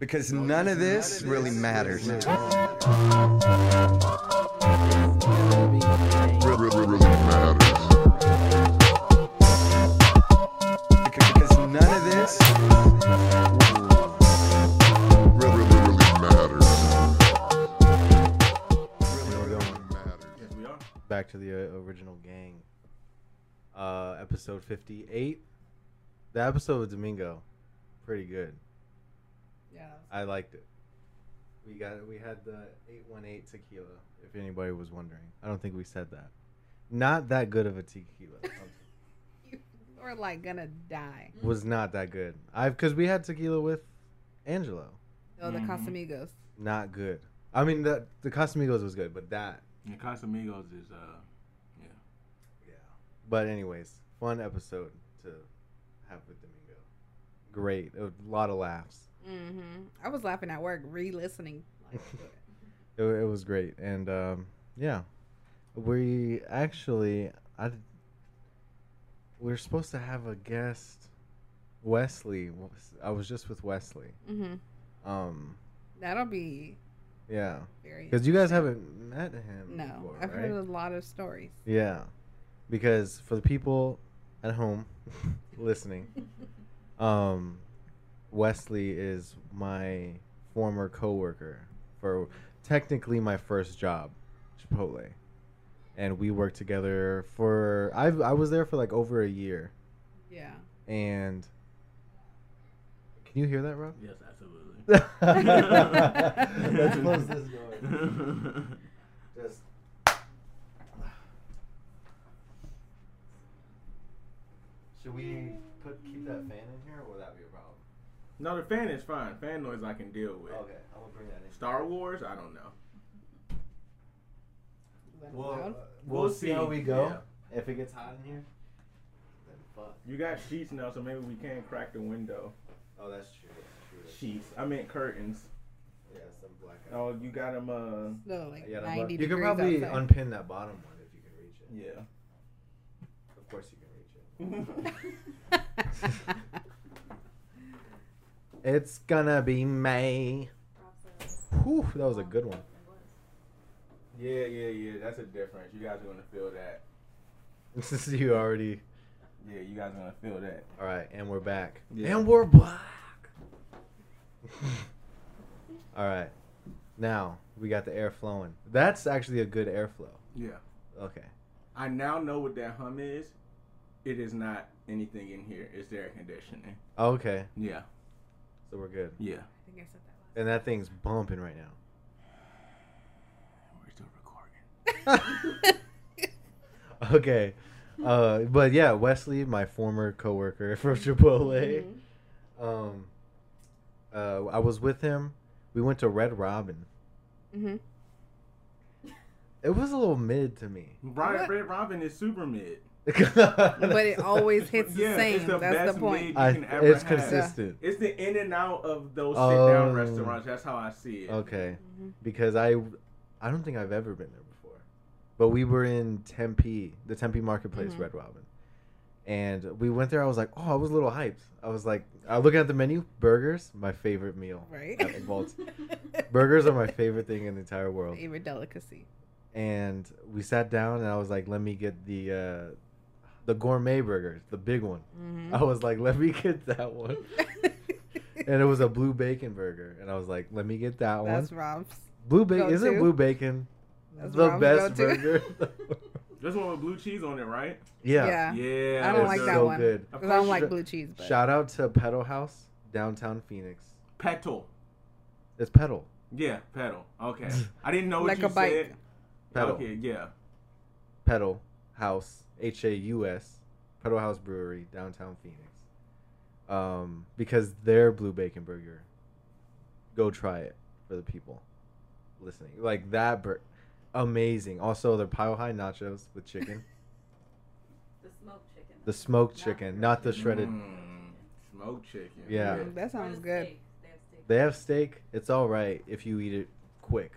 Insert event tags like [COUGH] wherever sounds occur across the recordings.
Because none of this really matters. Because none of this Re- re- re- really matters. really Really matters. Yes, we are. back to the uh, original gang. Uh, episode fifty-eight. The episode with Domingo, pretty good. Yeah. I liked it. We got we had the eight one eight tequila. If anybody was wondering, I don't think we said that. Not that good of a tequila. [LAUGHS] You are like gonna die. was not that good. I've because we had tequila with Angelo. Oh, the Mhm. Casamigos. Not good. I mean the the Casamigos was good, but that And Casamigos is uh, yeah. Yeah. But anyways, fun episode to have with Domingo. Great. A lot of laughs. Mm-hmm. I was laughing at work, re-listening. [LAUGHS] It, it was great. And um, yeah, we actually I we are supposed to have a guest, Wesley. I was just with Wesley. mm-hmm. Um, That'll be yeah, because you guys haven't met him. No, before, I've right? heard a lot of stories. Yeah, because for the people at home [LAUGHS] listening, [LAUGHS] um, Wesley is my former coworker for technically my first job, Chipotle, and we worked together for I I was there for like over a year, Yeah. and can you hear that, Rob? Yes, absolutely. [LAUGHS] Let's [LAUGHS] close this door. Just. Should we put keep that fan in here, or would that be a problem? No, the fan is fine. Fan noise I can deal with. Okay, I'm gonna bring that in. Star Wars, I don't know. Well, uh, we'll, We'll see how we go. yeah. If it gets hot in here, then fuck. You got sheets now, so maybe we can crack the window. Oh, that's true. That's true. That's Sheets. I meant curtains. Yeah, some black. Oh, you got them. Uh, No, like Yeah, 90 you can probably outside. unpin that bottom one if you can reach it. yeah. Of course, you can reach it. [LAUGHS] [LAUGHS] [LAUGHS] It's gonna be May. Whew, that was a good one. yeah, yeah, yeah. That's a difference. You guys are gonna feel that. This [LAUGHS] is you already. Yeah, you guys are gonna feel that. All right, and we're back. Yeah. And we're back. [LAUGHS] All right, now we got the air flowing. That's actually a good airflow. Yeah. Okay. I now know what that hum is. It is not anything in here. It's the air conditioning. Okay, Yeah. So we're good. Yeah. I think I said that And that thing's bumping right now. We're still recording. [LAUGHS] Okay. Uh, but yeah, Wesley, my former coworker [LAUGHS] from Chipotle. Mhm. Um, uh, I was with him. We went to Red Robin. Mhm. It was a little mid to me. Right, Red Robin is super mid. But it [LAUGHS] always hits the Yeah, same. it's the That's best the point. mid. I, you can ever it's have. consistent. It's the in and out of those sit Oh. down restaurants. That's how I see it. Okay, Mhm. because I, I don't think I've ever been there before, but we were in Tempe, the Tempe Marketplace, Mhm. Red Robin, and we went there. I was like, oh, I was a little hyped. I was like, I was looking at the menu, burgers, my favorite meal. Right. Of [LAUGHS] burgers are my favorite thing in the entire world. Favorite delicacy. and we sat down and I was like, let me get the uh, the gourmet burgers, the big one. Mhm. I was like, let me get that one. [LAUGHS] and it was a blue bacon burger, and I was like, let me get that That's one. That's Rob's. Blue bacon isn't blue bacon That's the Rob's best burger? [LAUGHS] This one with blue cheese on it, right? yeah. Yeah. Yeah. I don't it's like that so one. good. Because I don't like blue cheese. But Shout out to Petal House, downtown Phoenix. Petal. It's Petal. Yeah, Petal. Okay. [LAUGHS] I didn't know what Like you a bike. said. Pedal. Okay, yeah. Petal House, H A U S, Pedal Haus Brewery, downtown Phoenix. Um, because their blue bacon burger, go try it for the people listening. Like that, bur- amazing. Also, their pile high nachos with chicken, [LAUGHS] The smoked chicken. the smoked Not chicken, not the shredded. Mm, smoked chicken. Yeah. That sounds good. steak. They have steak. They have steak. It's all right if you eat it quick.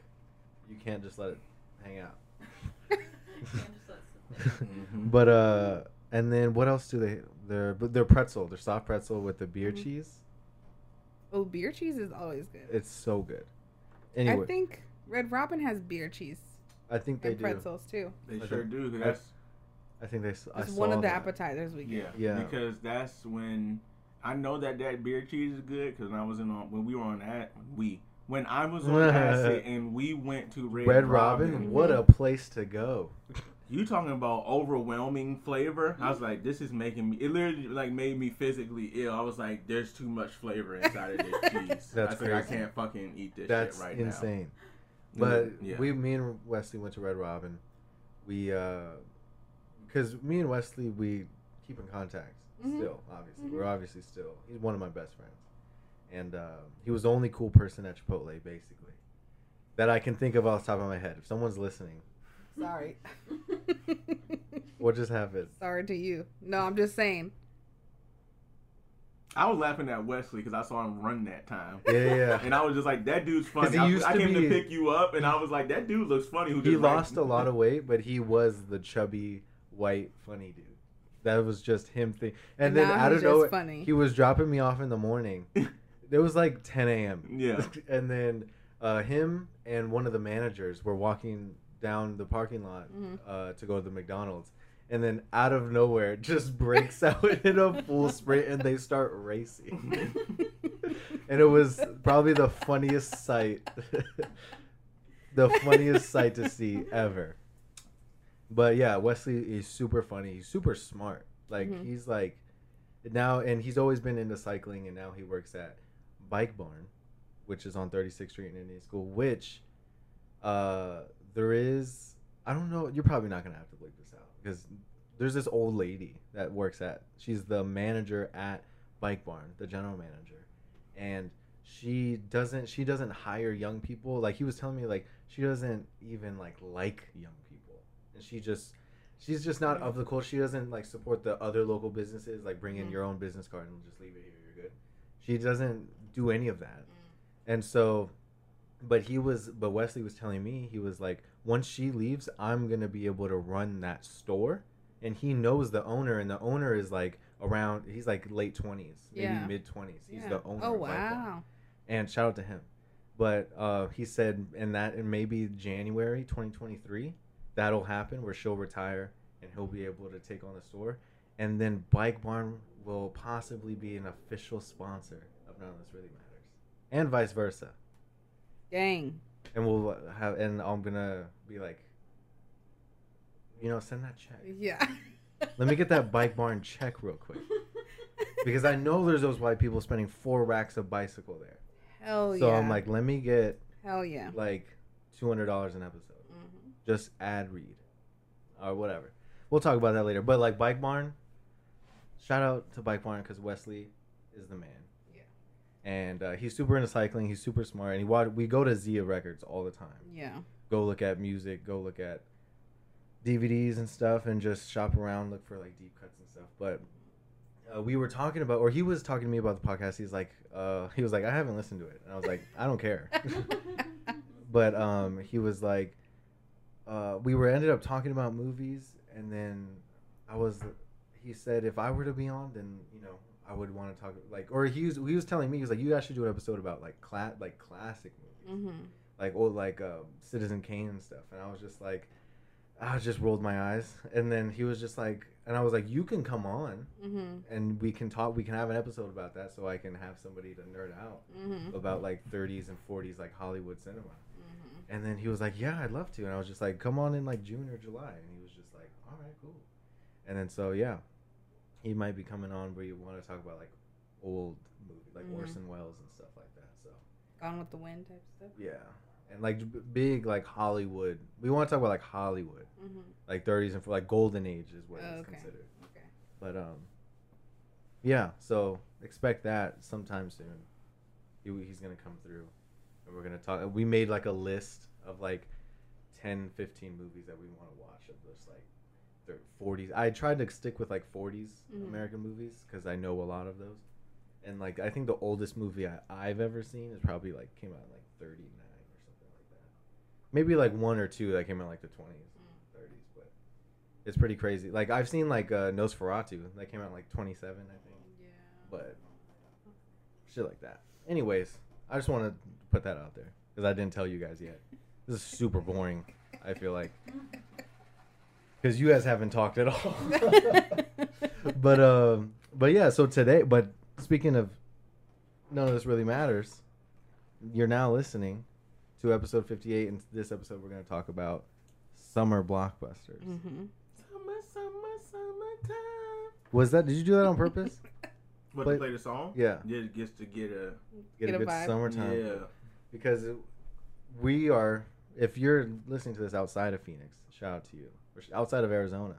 You can't just let it hang out. [LAUGHS] Can't just let it sit there. Mhm. But uh, and then what else do they? Their but their pretzel, their soft pretzel with the beer Mhm. cheese. Oh, beer cheese is always good. It's so good. Anyway, I think Red Robin has beer cheese I think they and do. pretzels too. They Okay. sure do. 'cause I- That's I think they. s- I It's saw one of the that. appetizers we get. Yeah. Because that's when I know that that beer cheese is good. Because I was in on when we were on that we when I was on [LAUGHS] acid and we went to Red, Red Robin, Mhm. what a place to go. [LAUGHS] You talking about overwhelming flavor? I was like, this is making me. It literally like made me physically ill. I was like, there's too much flavor inside of this [LAUGHS] cheese. That's I said, I can't fucking eat this That's shit right insane. now. But yeah, we, me and Wesley went to Red Robin. We, uh, because me and Wesley, we keep in contact Mhm. still. Obviously, Mhm. we're obviously still. He's one of my best friends, and uh, he was the only cool person at Chipotle, basically, that I can think of off the top of my head. If someone's listening, Sorry. what just happened? Sorry to you. No, I'm just saying. I was laughing at Wesley because I saw him run that time. Yeah, yeah. yeah. And I was just like, that dude's funny. he I, used I to came be- to pick you up, and I was like, that dude looks funny. Who he just ran- lost a lot of weight, but he was the chubby white funny dude. That was just him thing. And, And then now out of he's just nowhere, funny. he was dropping me off in the morning. [LAUGHS] it was like 10 a.m. Yeah. [LAUGHS] and then uh, him and one of the managers were walking down the parking lot Mhm. uh, to go to the McDonald's. And then out of nowhere, [LAUGHS] just breaks out in a full sprint, and they start racing. [LAUGHS] and it was probably the funniest sight [LAUGHS] the funniest sight to see ever but yeah wesley is super funny he's super smart like Mhm. he's like now and he's always been into cycling and now he works at bike barn which is on 36th street in indian school which uh there is i don't know you're probably not gonna have to bleep this out because there's this old lady that works at she's the manager at bike barn the general manager. And she doesn't she doesn't hire young people like he was telling me like she doesn't even like like young people. And she just she's just not of the culture she doesn't like support the other local businesses like bring in Mhm. your own business card and just leave it here you're good. She doesn't do any of that. And so but he was but wesley was telling me he was like once she leaves i'm gonna be able to run that store and he knows the owner and the owner is like around he's like late 20s maybe Yeah. mid 20s he's Yeah. the owner Oh of Bike Barn. wow. and shout out to him but uh, he said in that in maybe january 2023 that'll happen where she'll retire and he'll be able to take on the store and then bike barn will possibly be an official sponsor of none of this really matters and vice versa Dang. and we'll have and i'm gonna be like you know send that check Yeah. [LAUGHS] let me get that bike barn check real quick [LAUGHS] because i know there's those white people spending four racks of bicycle there Hell so yeah. So I'm like let me get Hell yeah. like $200 an episode Mhm. just ad read or whatever we'll talk about that later but like bike barn shout out to bike barn because wesley is the man. And uh, he's super into cycling he's super smart and he we go to zia records all the time Yeah. go look at music, go look at DVDs and stuff, and just shop around, look for like deep cuts and stuff. But uh, we were talking about, or he was talking to me about the podcast. He's like, uh, he was like, I haven't listened to it, and I was like, I don't care. [LAUGHS] [LAUGHS] but um, he was like, uh, we were ended up talking about movies, and then I was, he said, if I were to be on, then you know, I would want to talk like, or he was he was telling me he was like, you guys should do an episode about like cla- like classic movies Mhm. like old like uh, Citizen Kane and stuff, and I was just like, I just rolled my eyes, and then he was just like, and I was like, you can come on Mhm. and we can talk, we can have an episode about that, so I can have somebody to nerd out Mhm. about like 30s and 40s like Hollywood cinema. Mhm. And then he was like, yeah, I'd love to, and I was just like, come on in like June or July, and he was just like, all right, cool. And then so yeah, he might be coming on where you want to talk about like old movies, like Mhm. Orson Welles and stuff like that. So. Gone with the wind type stuff. Yeah, and like big like Hollywood. We want to talk about like Hollywood, Mhm. like 30s and for like golden age is what Oh, it's okay. considered. Okay. But um, yeah. So expect that sometime soon. He, he's gonna come through, and we're gonna talk. We made like a list of like 10, 15 movies that we want to watch of those like. Thir- 40s. I tried to stick with like 40s Mhm. American movies because I know a lot of those. And like I think the oldest movie I, I've ever seen is probably like came out in like 39 or something like that. Maybe like one or two that came out like the 20s, 30s, but it's pretty crazy. Like I've seen like uh, Nosferatu that came out in like 27, I think, Yeah. but shit like that. anyways, I just want to put that out there because I didn't tell you guys yet. This is super boring. I feel like [LAUGHS] because you guys haven't talked at all. [LAUGHS] [LAUGHS] but um, but yeah. So today, but speaking of, none of this really matters. You're now listening to episode 58, and this episode we're going to talk about summer blockbusters. hmm Summer, summer, summertime. Was that? Did you do that on purpose? [LAUGHS] What Play- to play the song? Yeah. Yeah, just to get a Get, Get a a good vibe. summertime. yeah. because it- we are if you're listening to this outside of phoenix shout out to you or sh- outside of arizona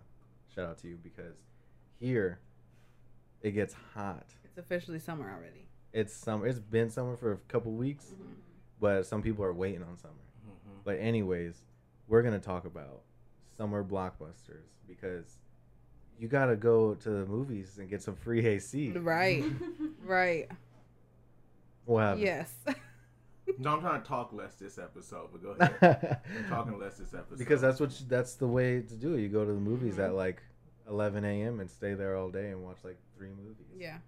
shout out to you because here it gets hot It's officially summer already. it's summer it's been summer for a couple weeks but some people are waiting on summer Mhm. but anyways we're gonna talk about summer blockbusters because you gotta go to the movies and get some free ac Right. [LAUGHS] right. what happened Yes. [LAUGHS] No, I'm trying to talk less this episode, but go [LAUGHS] ahead. I'm talking less this episode. because that's what you, that's the way to do it. You go to the movies Mm-hmm. at like 11 a.m. and stay there all day and watch like three movies. yeah.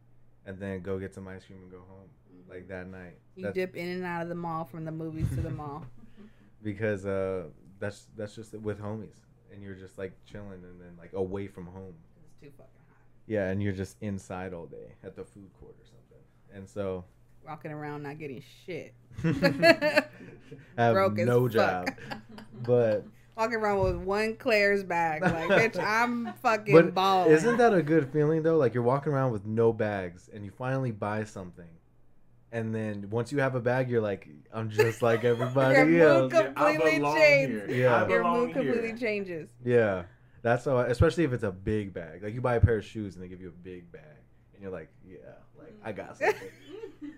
And then go get some ice cream and go home like that night. You That's dip in and out of the mall from the movies to the mall. [LAUGHS] [LAUGHS] because uh, that's that's just with homies, and you're just like chilling and then like away from home. It's too fucking hot. Yeah, and you're just inside all day at the food court or something. And so Walking around not getting shit. [LAUGHS] have Broke as no fuck. job, but [LAUGHS] Walking around with one Claire's bag. Like, bitch, I'm [LAUGHS] fucking but balling. isn't that a good feeling though? Like you're walking around with no bags and you finally buy something. And then once you have a bag, you're like, I'm just like everybody Your else. mood Yeah, I completely belong changed. here. Yeah. Your mood completely here. changes. Yeah, that's how. I, especially if it's a big bag. Like you buy a pair of shoes and they give you a big bag, and you're like, yeah, like I got [LAUGHS] something.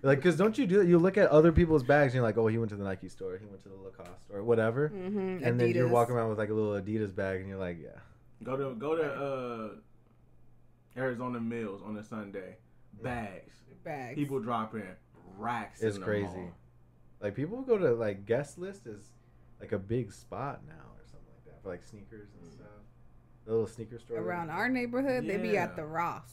like, cause don't you do that? You look at other people's bags and you're like, oh, he went to the Nike store, he went to the Lacoste or whatever. Mm-hmm. And then you're walking around with like a little Adidas bag, and you're like, yeah, Go to go to uh, Arizona Mills on a Sunday. Bags. bags. People dropping racks. it's in crazy. mall. Like people go to like guest list is like a big spot now or something like that for like sneakers and stuff. The little sneaker store around our neighborhood, they be at the Ross.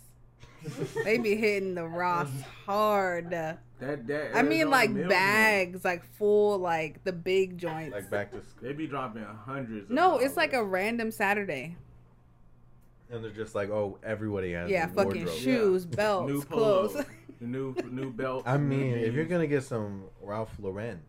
They be hitting the Ross hard. That that. I mean, like Mills bags, like full, like the big joints. like back to school, They be dropping hundreds. Of no, it's like a random Saturday. and they're just like, oh, everybody has Yeah, fucking wardrobe. shoes, new belts, polos, clothes. the new new belts. I mean, if you're gonna get some Ralph Lauren,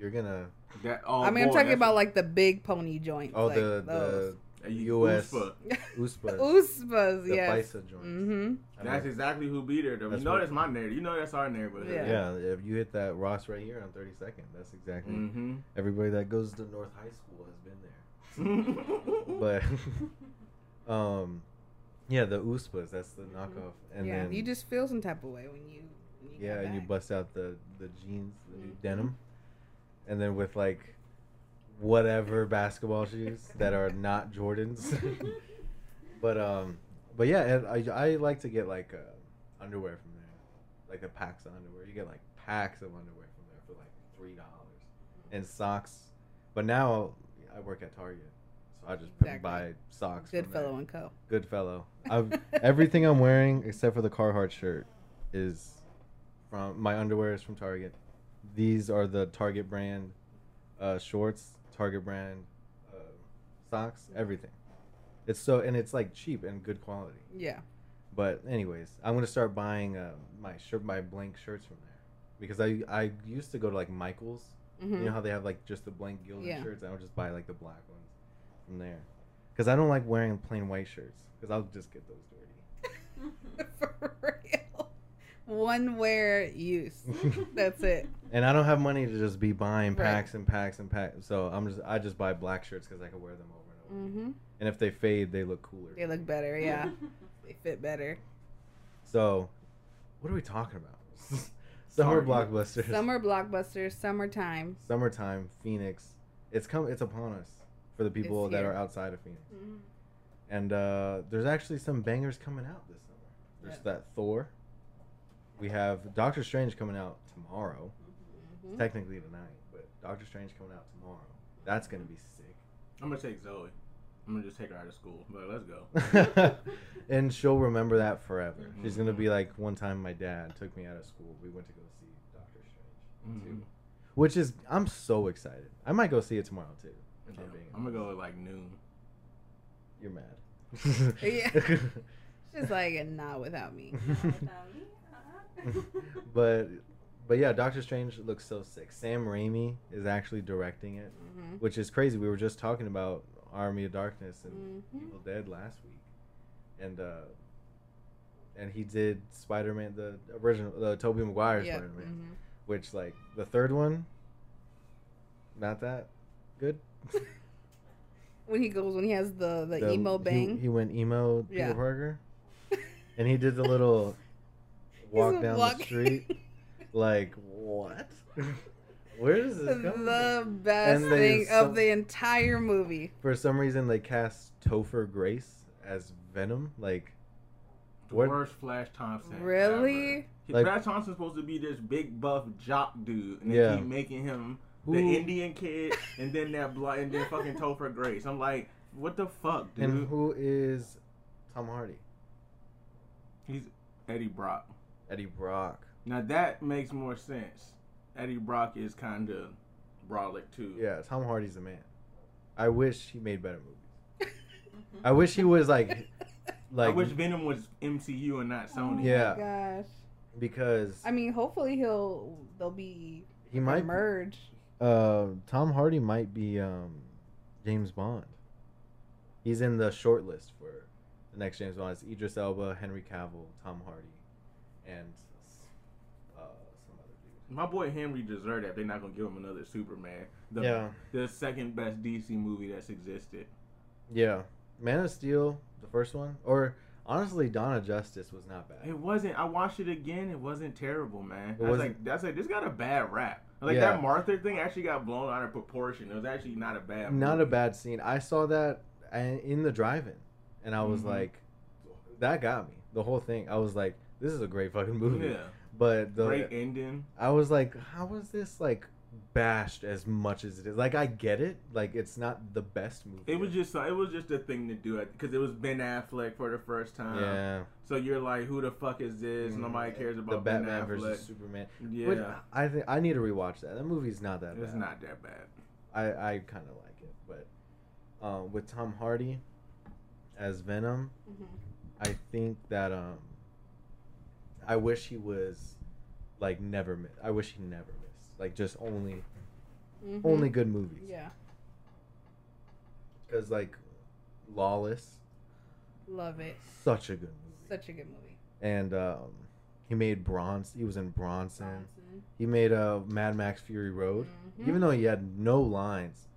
you're gonna that, oh, I mean, I'm talking about like the big pony joints. oh like the those. A U- US USPA. Uspas, Uspas, the yes. Paisa joints. Mm-hmm. That's exactly who be there though. That's you know that's my neighborhood. You know that's our neighborhood. Yeah. yeah, if you hit that Ross right here on 32nd, that's exactly Mm-hmm. everybody that goes to North High School has been there. [LAUGHS] But [LAUGHS] um, yeah, the Uspas, that's the knockoff, and yeah, then you just feel some type of way when you. When you yeah, get and you bust out the the jeans, the new Mhm. denim, and then with like whatever basketball shoes that are not Jordans. [LAUGHS] but um, but yeah, and I I like to get like uh, underwear from there, like the packs of underwear. You get like packs of underwear from there for like three dollars, and socks. But now I work at Target, so I just Exactly. buy socks. from Goodfellow there. and Co. Goodfellow. I've, [LAUGHS] everything I'm wearing except for the Carhartt shirt is from my underwear is from Target. These are the Target brand uh, shorts, Target brand uh, socks, everything. It's so and it's like cheap and good quality. Yeah. But anyways, I'm gonna start buying uh, my shirt, my blank shirts from there because I I used to go to like Michaels. hmm You know how they have like just the blank Gildan Yeah. shirts? I would just buy like the black ones from there. Because I don't like wearing plain white shirts. Because I'll just get those dirty. [LAUGHS] For real. One wear use. [LAUGHS] That's it. And I don't have money to just be buying Right. packs and packs and packs. So I'm just I just buy black shirts because I can wear them over and over. hmm And if they fade, they look cooler. They look better. Yeah. [LAUGHS] they fit better. So, what are we talking about? [LAUGHS] Summer Target. blockbusters. Summer blockbusters, summertime. Summertime, Phoenix. It's come. It's upon us for the people It's that here. are outside of Phoenix. And uh, there's actually some bangers coming out this summer. There's Yeah. that Thor. We have Doctor Strange coming out tomorrow. Mhm. Technically tonight, but Doctor Strange coming out tomorrow. That's gonna be sick. I'm gonna take Zoe. I'm gonna just take her out of school. But let's go. [LAUGHS] and she'll remember that forever. She's gonna be like, one time my dad took me out of school. We went to go see Doctor Mhm. Too, which is I'm so excited. I might go see it tomorrow too. If I'm, Yeah, being I'm gonna go at like noon. You're mad. Yeah. [LAUGHS] She's like, not without me. [LAUGHS] Without me? [LAUGHS] But but yeah, Doctor Strange looks so sick. Sam Raimi is actually directing it, Mhm. which is crazy. We were just talking about Army of Darkness and Mhm. Evil Dead last week, and uh, and he did Spider Man, the original, the Tobey Maguire Yeah. Spider Man, mhm. which like the third one, not that good. [LAUGHS] When he goes, when he has the the, The- emo he- bang. He, went emo Peter Yeah. Parker, [LAUGHS] and he did the little walk down walk- the street. Like what? Where does this come the best thing so- of the entire movie. For some reason, they cast Topher Grace as Venom. Like The What- worst Flash Thompson. Really? ever. Like- Flash Thompson's supposed to be this big buff jock dude, and they Yeah. keep making him the Who- Indian kid, and then that blood, and then fucking Topher Grace. I'm like, what the fuck, dude? and who is Tom Hardy? He's Eddie Brock. Eddie Brock. Now that makes more sense. Eddie Brock is kind of brolic too. Yeah, Tom Hardy's the man. I wish he made better movies. I wish he was like, [LAUGHS] like I wish Venom was MCU and not Sony. Yeah. Oh my gosh. because I mean, hopefully he'll they'll be he might. merge. Uh, Tom Hardy might be um, James Bond. He's in the short list for the next James Bond. It's Idris Elba, Henry Cavill, Tom Hardy, and uh, some other dude. My boy Henry deserved that. They're not gonna give him another Superman. The, Yeah. The second best DC movie that's existed. Yeah, Man of Steel, the first one, or honestly, Dawn of Justice was not bad. It wasn't. I watched it again. It wasn't terrible, man. It I was wasn't- like, that's like this got a bad rap. Like Yeah. that Martha thing actually got blown out of proportion. It was actually not a bad. Not a bad scene. I saw that uh, in the drive-in, and I was Mhm. like, that got me. The whole thing. I was like, this is a great fucking movie. Yeah. But the Great ending. I was like, how is this like bashed as much as it is? Like I get it. Like it's not the best movie. It was just. It was just a thing to do because it was Ben Affleck for the first time. yeah. So you're like, who the fuck is this? Nobody cares about the Ben Batman Affleck. versus Superman. Yeah. Which I think I need to rewatch that. That movie's not that it's bad. not that bad. I I kind of like it, but um, with Tom Hardy as Venom, Mhm. I think that um, I wish he was like never miss. I wish he never missed. Like just only Mhm. only good movies. Yeah, Because like Lawless, love it. such a good movie. Such a good movie. and um, he made Bronze. He was in Bronson. Bronson. He made uh, Mad Max Fury Road. Mhm. Even though he had no lines,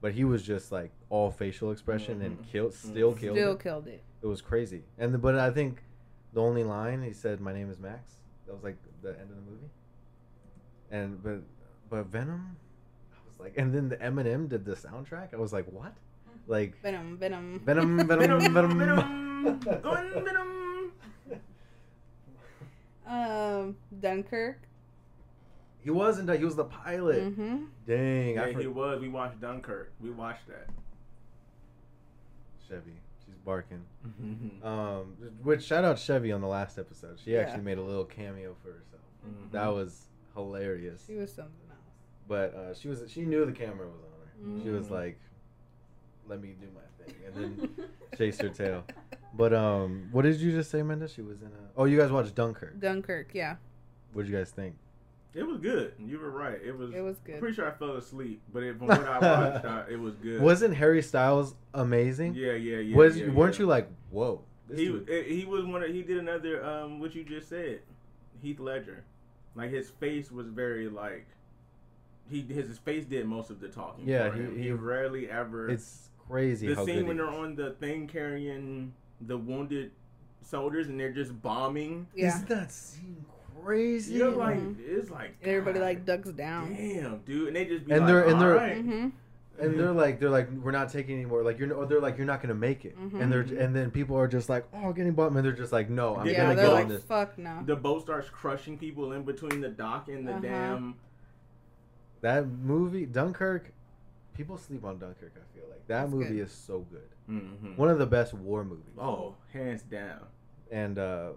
but he was just like all facial expression and Mhm. killed, still Mhm. killed. Still it. killed it. It was crazy. And the, but I think the only line he said, "My name is Max." That was like the end of the movie. And but but Venom, I was like, and then the Eminem did the soundtrack. I was like, what? Like Venom, Venom. Venom, [LAUGHS] Venom, Venom, Venom, Going [LAUGHS] Venom. Um, Dunkirk. He wasn't. He was the pilot. Mm-hmm. Dang, I Yeah, for- he was. We watched Dunkirk. We watched that. Chevy. She's barking. Mhm. Um, which shout out Chevy on the last episode. She Yeah. actually made a little cameo for herself. Mhm. That was hilarious. She was something else. But uh, she was she knew the camera was on her. She was Mhm. like, "Let me do my thing," and then [LAUGHS] chased her tail. But um, what did you just say, Amanda? She was in a. Oh, you guys watched Dunkirk. Dunkirk. Yeah, What did you guys think? It was good. You were right. It was. it was I'm good. pretty sure I fell asleep, but it, from what I watched, [LAUGHS] uh, it was good. Wasn't Harry Styles amazing? Yeah, yeah, yeah. was yeah, weren't yeah. you like, whoa? This He dude- he was one. Of, he did another. Um, what you just said, Heath Ledger. Like his face was very like. He his, his face did most of the talking. Yeah, for he- him. he- he rarely ever. it's crazy. the how scene good when they're is. on the thing carrying the wounded soldiers and they're just bombing. Yeah, Isn't that scene crazy? You're like, Mhm. it's like everybody like ducks down. Damn, dude, and they just be And like, they're- and they're- "Alright." Mm-hmm. and they're like they're like we're not taking anymore like you're or they're like you're not gonna make it Mhm. and they're and then people are just like oh getting bought and they're just like no i'm Yeah, Yeah, gonna they're go like, on this fuck no. the boat starts crushing people in between the dock and the Uh-huh. damn. that movie dunkirk people sleep on dunkirk i feel like that That's movie good. is so good Mhm. one of the best war movies Oh, hands down. and uh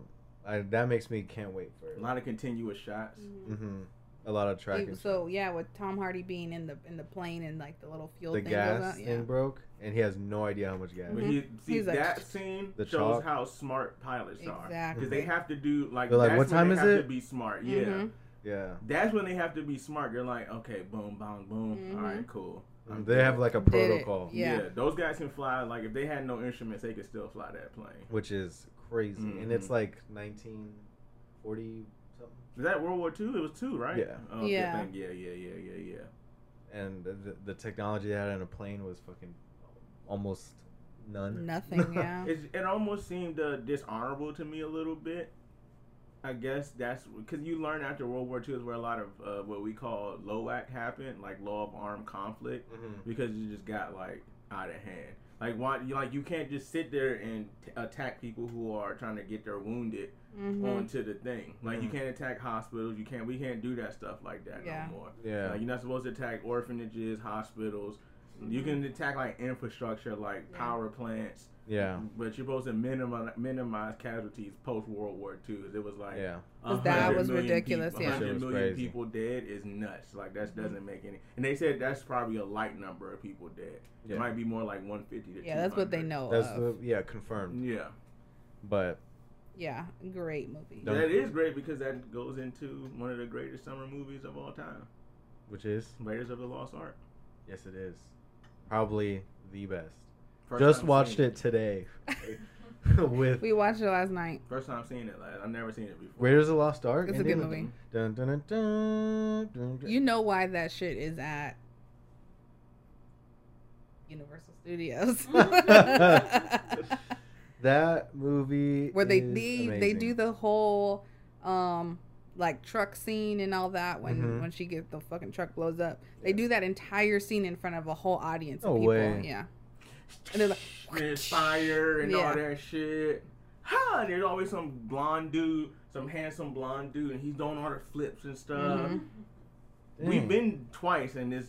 I, that makes me can't wait for A lot of continuous shots. Mhm. hmm A lot of He- tracking. so yeah, with Tom Hardy being in the in the plane and like the little fuel the thing gas goes out. thing Yeah. broke, and he has no idea how much gas. But Mhm. he, see, He's like- that scene The shows chalk. how smart pilots are. Exactly. Because they have to do like. They're like, that's "What when time they is have it?" To be smart, yeah. Mhm. Yeah, That's when they have to be smart. They're like, okay, boom, boom, boom. Mhm. All right, cool. I'm they good. have like a Did it. protocol, Yeah. those guys can fly. Like if they had no instruments, they could still fly that plane. which is crazy, and it's Mhm. like 1940 something. Is that World War Two? It was two, right? Yeah. Oh, Yeah. thank- yeah, yeah, yeah, yeah, yeah. and the, the technology they had in a plane was fucking almost none. Nothing. [LAUGHS] Yeah. It, it almost seemed uh, dishonorable to me a little bit. I guess that's because you learn after World War II is where a lot of uh, what we call LOAC happened, like law of armed conflict, Mhm. because you just got like out of hand. Like why? You like you can't just sit there and t- attack people who are trying to get their wounded Mhm. onto the thing. Like you Mhm. can't attack hospitals. You can't. We can't do that stuff like that Yeah. no more. Yeah, Like, you're not supposed to attack orphanages, hospitals. You can attack like infrastructure, like Yeah. power plants. Yeah, But you're supposed to minimize minimize casualties post World War II. 'cause It was like yeah. 'Cause that was ridiculous, People, yeah. 100 Shit million crazy. people dead is nuts. Like that mm-hmm. doesn't make any. And they said that's probably a light number of people dead. Yeah. It might be more like 150 to Yeah, that's what they know That's of. the yeah confirmed, Yeah, but Yeah, great movie. Don't- that is great because that goes into one of the greatest summer movies of all time, which is Raiders of the Lost Ark. yes, it is probably the best. First Just watched it today [LAUGHS] with We watched it last night. First time seeing it. Like, I've never seen it before. Raiders of the Lost Ark. It's a good movie. Dun, dun, dun, dun, dun, dun. You know why that shit is at Universal Studios. [LAUGHS] [LAUGHS] that movie Where they is they, they do the whole um like truck scene and all that when Mhm. when she gets the fucking truck blows up. They do that entire scene in front of a whole audience of people. way. Yeah. And they're like There's fire and Yeah. all that shit. Ha! And there's always some blonde dude, some handsome blonde dude, and he's doing all the flips and stuff. Mhm. We've been twice, and this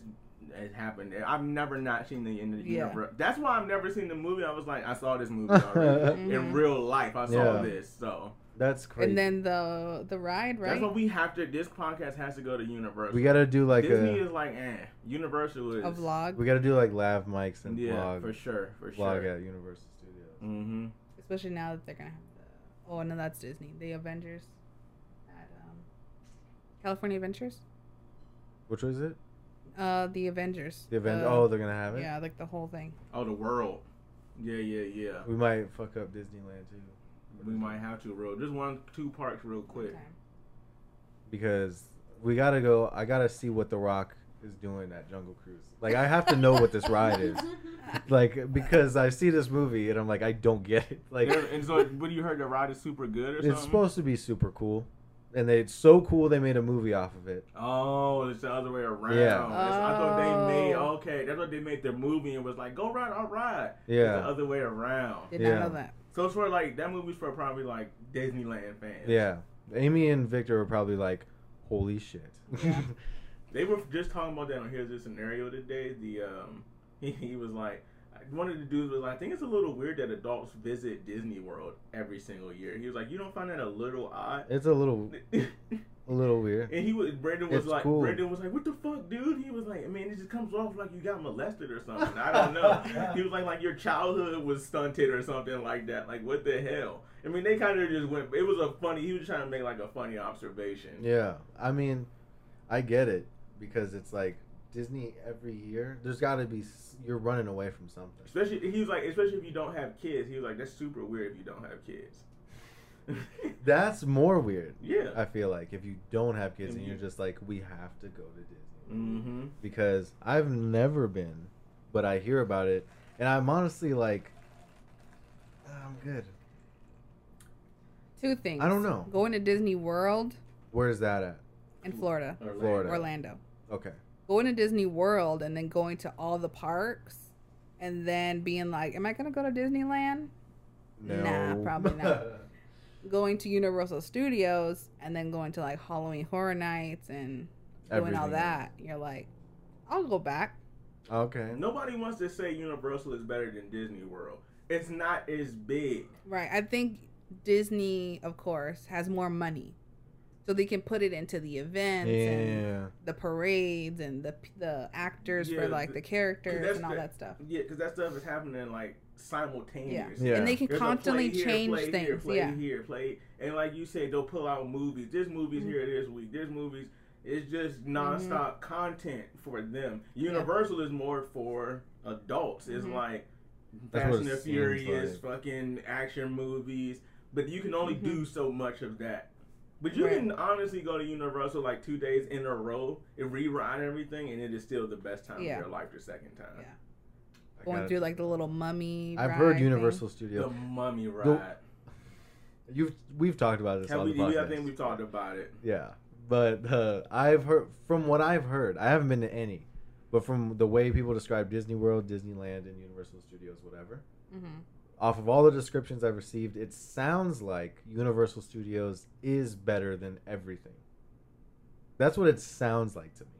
has happened. I've never not seen the in the Yeah. universe. That's why I've never seen the movie. I was like, I saw this movie already [LAUGHS] in Mhm. real life. I saw Yeah. this, so That's crazy. and then the the ride, right? that's what we have to. This podcast has to go to Universal. we gotta do like Disney a is like, eh. Universal is A vlog. we gotta do like lav mics and Yeah, vlog for sure, for vlog sure. at Universal Studios. Mm-hmm. Especially now that they're gonna have the oh no that's Disney. The Avengers at um California Adventures. Which was it? Uh the Avengers. The event. Uh, oh, they're gonna have it. Yeah, like the whole thing. Oh, the world. Yeah, yeah, yeah. We might fuck up Disneyland too. We might have to real just one two parks real quick. Okay. because we gotta go. I gotta see what The Rock is doing at Jungle Cruise. Like I have to know what this ride is. [LAUGHS] Like because I see this movie and I'm like I don't get it. [LAUGHS] Like and so, what you heard the ride is super good or something? it's supposed to be super cool, and they, it's so cool they made a movie off of it. Oh, it's the other way around. Yeah. That's- I thought they made Oh. okay. That's what they made their movie and was like, go ride, all right. It's the other way around. Did Yeah. not know that. So it's for like that movie's for probably like Disneyland fans. yeah. Amy and Victor were probably like, "Holy shit!" Yeah. [LAUGHS] They were just talking about that on Here's a Scenario today. The um, [LAUGHS] he, he was like, one of the dudes was like, I think it's a little weird that adults visit Disney World every single year. He was like, you don't find that a little odd? it's a little, and [LAUGHS] a little weird. And he was, Brendan was It's like, cool. Brendan was like, what the fuck, dude? He was like, I mean, it just comes off like you got molested or something. I don't know. [LAUGHS] he was like, like your childhood was stunted or something like that. Like, what the hell? I mean, they kind of just went. It was a funny. He was trying to make like a funny observation. Yeah, I mean, I get it because it's like Disney every year. There's got to be you're running away from something. Especially, he was like, especially if you don't have kids. He was like, that's super weird if you don't have kids. [LAUGHS] That's more weird. yeah. I feel like if you don't have kids and And you're you- just like, we have to go to Disney mm-hmm. because I've never been, but I hear about it, and I'm honestly like, "Ah, I'm good. Two things. I don't know. Going to Disney World Where's that at? in Florida, Florida. Orlando. Okay. Going to Disney World and then going to all the parks, and then being like, "Am I gonna go to Disneyland?" Nah, probably not. [LAUGHS] Going to Universal Studios and then going to like Halloween Horror Nights and doing all Everything that. You're like, "I'll go back." okay. Nobody wants to say Universal is better than Disney World. It's not as big. Right. I think Disney, of course, has more money so they can put it into the events and the parades and the the actors Yeah, for like the the 'cause characters and all the- that stuff. Yeah, because that stuff is happening like Yeah. simultaneous. Yeah. and they can There's constantly play here, change play things. Here, play yeah, here, play, and like you said, they'll pull out movies. There's movies Mhm. here this week. There's movies. It's just Mm-hmm. nonstop content for them. Universal is more for adults. It's Mhm. like That's Fast and the Furious, like. fucking action movies. But you can only do so much of that. But you Right. can honestly go to Universal like two days in a row and rewrite everything, and it is still the best time Yeah. of your life the second time. Yeah. I Going through like the little mummy. I've ride heard thing. Universal The Studios. Mummy ride. You've we've talked about this Have on we, the podcast. I think we've talked about it. Yeah, but uh, I've heard from what I've heard. I haven't been to any, but from the way people describe Disney World, Disneyland, and Universal Studios, whatever. Mhm. Off of all the descriptions I've received, it sounds like Universal Studios is better than everything. That's what it sounds like to me.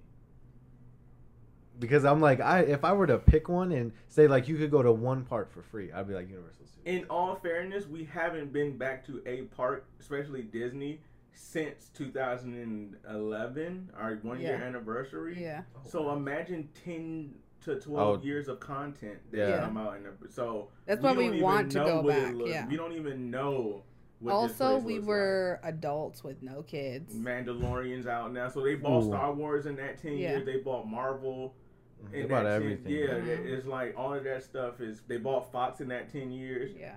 Because I'm like, I if I were to pick one and say like you could go to one park for free, I'd be like Universal Studios. In all fairness, we haven't been back to a park, especially Disney, since 2011, our one year Yeah. anniversary. Yeah. So imagine 10 to 12 Oh. years of content that Yeah. come out. In the, so That's why we don't even want to know go what it back, looks- yeah. We don't even know what this Also, place we looks were adults with no kids. Mandalorian's out now. So they bought Ooh. Star Wars in that 10 Yeah. years. They bought Marvel. They in bought that 10 everything. Yeah, Mhm. it's like all of that stuff is. They bought Fox in that 10 years. Yeah.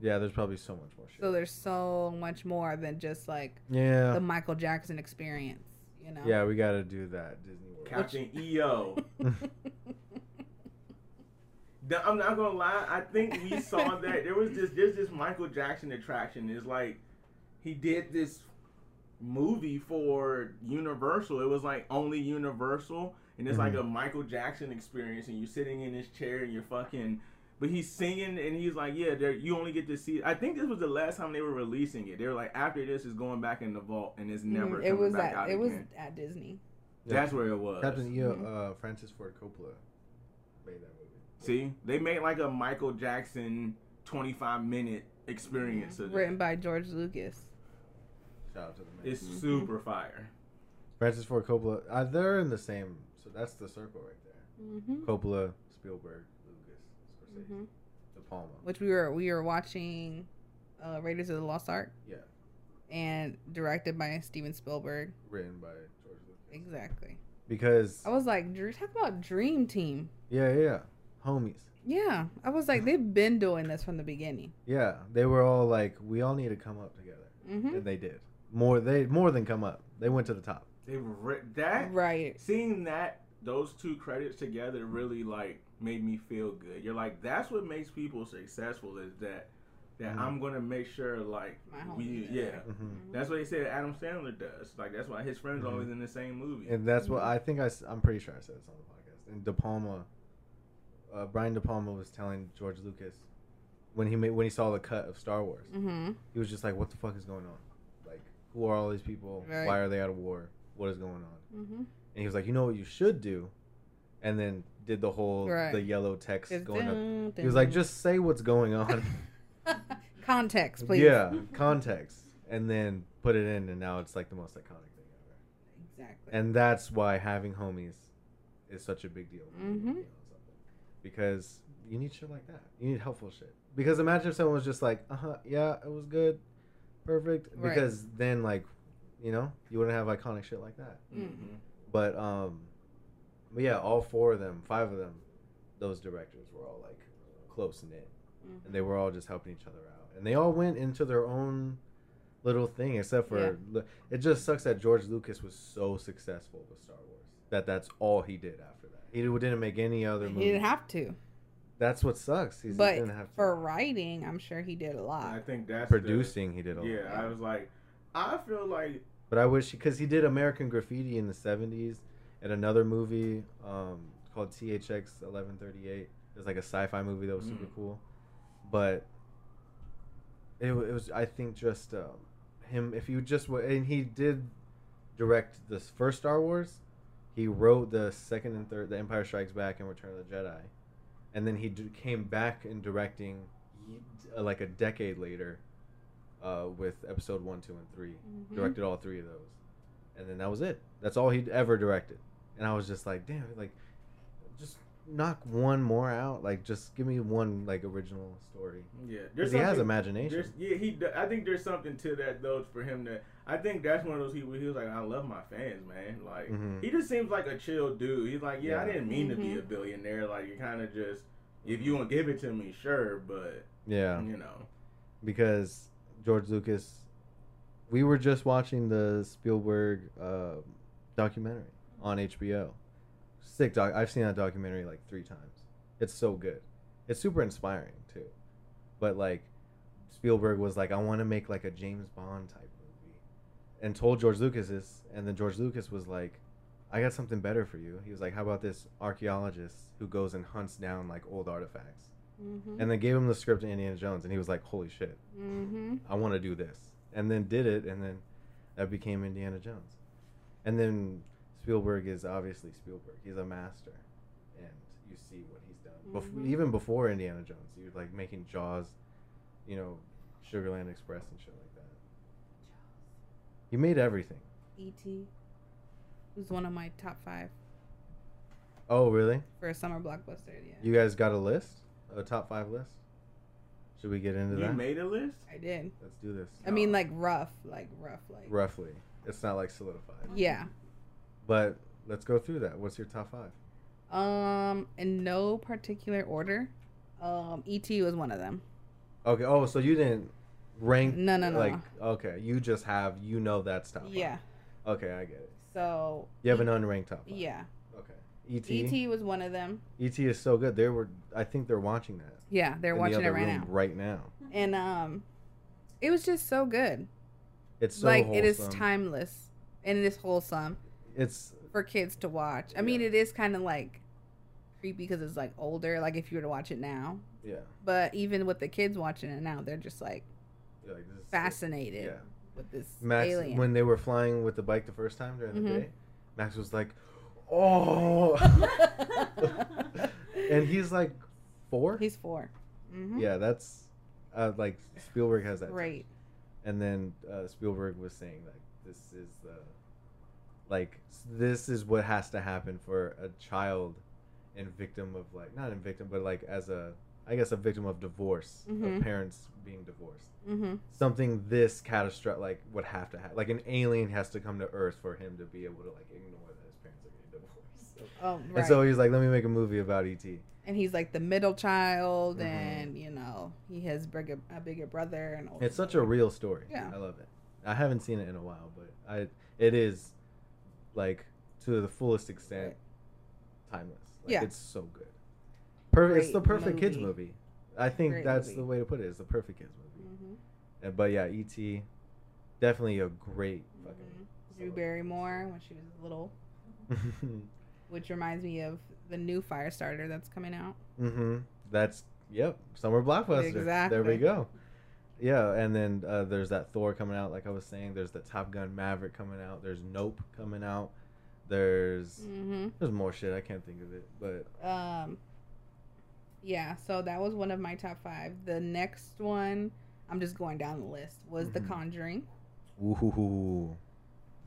Yeah, there's probably so much more shit. So there's so much more than just like yeah. the Michael Jackson experience. You know. Yeah, we got to do that Disney World. Captain EO. [LAUGHS] The- I'm not gonna lie. I think we saw that there was this there's this Michael Jackson attraction. It's like he did this movie for Universal. It was like only Universal, and it's like Mhm. a Michael Jackson experience. And you're sitting in this chair and you're fucking. But he's singing and he's like, yeah, there you only get to see. I think this was the last time they were releasing it. They were like, after this is going back in the vault and it's never Mhm. coming it was back at out it was at Disney. Yeah. That's where it was. Captain EO, Mhm. uh, Francis Ford Coppola made that movie. See, they made like a Michael Jackson 25 minute experience of Written by George Lucas. Shout out to the man. It's Mhm. super fire. Francis Ford Coppola. Uh, they're in the same. So that's the circle right there. Mm-hmm. Coppola, Spielberg, Lucas, Scorsese, hmm De Palma. Which we were we were watching, uh, Raiders of the Lost Ark, Yeah, and directed by Steven Spielberg. written by George Lucas. Exactly. Because I was like, Dr- talk about Dream Team. yeah, yeah, yeah, homies. Yeah, I was like, they've been doing this from the beginning. Yeah, they were all like, we all need to come up together, hmm and they did. More they more than come up. They went to the top. They were that Right. seeing that those two credits together really like made me feel good. You're like that's what makes people successful is that that Mhm. I'm gonna make sure like we homie yeah. that. hmm That's what they said Adam Sandler does. Like that's why his friends Mhm. always in the same movie. And that's what I think. I, am pretty sure I said this on the podcast. And De Palma, uh, Brian De Palma was telling George Lucas when he made when he saw the cut of Star Wars, hmm he was just like, "What the fuck is going on? Like, who are all these people? Right. Why are they out of war? What is going on?" hmm And he was like, "You know what you should do," and then did the whole Right. the yellow text It's going up. dun, He was like, "Just say what's going on." [LAUGHS] [LAUGHS] context, please. Yeah, context, and then put it in, and now it's like the most iconic thing ever. Exactly. And that's why having homies is such a big deal. when you're Mhm. working on something. Because you need shit like that. You need helpful shit. Because imagine if someone was just like, uh huh, yeah, it was good, perfect. Right. Because then, like, you know, you wouldn't have iconic shit like that. Mhm. But, um, but yeah, all four of them, five of them, those directors were all like close knit. Mhm. And they were all just helping each other out. And they all went into their own little thing, except for Yeah. It just sucks that George Lucas was so successful with Star Wars that that's all he did after that. He didn't make any other movies. He didn't have to, That's what sucks. He's, he didn't have to. for writing, I'm sure he did a lot. I think that's the- producing, he did a lot. yeah, I was like, I feel like But I wish because he did American Graffiti in the '70s and another movie um, called THX 1138. It was like a sci-fi movie that was super Mm. cool, but it, it was I think just um, him. If you just and he did direct this first Star Wars, he wrote the second and third, The Empire Strikes Back and Return of the Jedi, and then he d- came back in directing uh, like a decade later uh, with episode one, two, and 3 Mhm. Directed all three of those, and then that was it. That's all he'd ever directed. And I was just like, damn, like, just knock one more out. Like, just give me one like original story. Yeah, Because he has imagination. There's, yeah, he. d- I think there's something to that though for him to. I think that's one of those people. He was like, I love my fans, man. Like Mhm. he just seems like a chill dude. He's like, yeah, I didn't mean to be Mhm. a billionaire. Like you kind of just, if you want to give it to me, sure, but Yeah, you know, because George Lucas, we were just watching the Spielberg uh, documentary on HBO. Sick doc. I've seen that documentary like three times. It's so good. It's super inspiring too. But like, Spielberg was like, I want to make like a James Bond type movie, and told George Lucas this, and then George Lucas was like, I got something better for you. He was like, How about this archaeologist who goes and hunts down like old artifacts? Mm-hmm. and then gave him the script to Indiana Jones, and he was like, "Holy shit, mm-hmm. I want to do this," and then did it, and then that became Indiana Jones. And then Spielberg is obviously Spielberg; he's a master, and you see what he's done. Bef- Mhm. even before Indiana Jones, he was like making Jaws, you know, Sugarland Express and shit like that. Jaws. He made everything. E.T. was one of my top five Oh, really? for a summer blockbuster. Yeah, You guys got a list, a top five list? Should we get into you that? You made a list. I did. Let's do this. I mean, like rough, like rough, like Roughly, it's not like solidified. yeah. But let's go through that. What's your top five? Um, in no particular order. Um, E.T. was one of them. Okay. Oh, so you didn't rank? No, no, no. Like, okay, you just have you know that's top. five. Yeah. Okay, I get it. So You have an unranked top. Five. yeah. Okay. E.T. E.T. was one of them. E.T. is so good. They were. I think they're watching that. Yeah, they're in the watching it right now. Right now. And um, it was just so good. It's so like it is timeless and it is wholesome It's for kids to watch. I mean, it is kind of like creepy because it's like older. Like if you were to watch it now, yeah. but even with the kids watching it now, they're just like You're like, this fascinated Yeah. with this Max, alien. when they were flying with the bike the first time during the Mhm. day, Max was like, "Oh," [LAUGHS] and he's like four. He's 4 Mm-hmm. Yeah, that's uh, like Spielberg has that. touch. And then uh, Spielberg was saying like this is the like this is what has to happen for a child and victim of like not a victim but like as a I guess a victim of divorce Mhm. of parents being divorced. Mm-hmm. Something this catastrophic like would have to happen. Like an alien has to come to Earth for him to be able to like ignore that his parents are getting divorced. [LAUGHS] Oh, right. And so he's like, let me make a movie about ET. and he's like the middle child, Mhm. and you know he has bigger a bigger brother, and It's such a real story. Yeah. I love it. I haven't seen it in a while, but I it is like to the fullest extent timeless. Like, Yeah. it's so good. Perfect. It's the Great perfect kids movie. movie. I think Great that's movie. the way to put it. It's the perfect kids movie. Mhm. And, but yeah, ET, definitely a great fucking. Mhm. Drew Barrymore when she was little, mm-hmm. [LAUGHS] which reminds me of the new Firestarter that's coming out. Mm-hmm. That's yep. Summer blockbuster. Exactly. There we go. Yeah, and then uh, there's that Thor coming out, like I was saying. There's the Top Gun Maverick coming out. There's Nope coming out. There's Mm-hmm. there's more shit. I can't think of it, but Um, yeah, so that was one of my top five. The next one, I'm just going down the list, was The Mhm. Conjuring. ooh,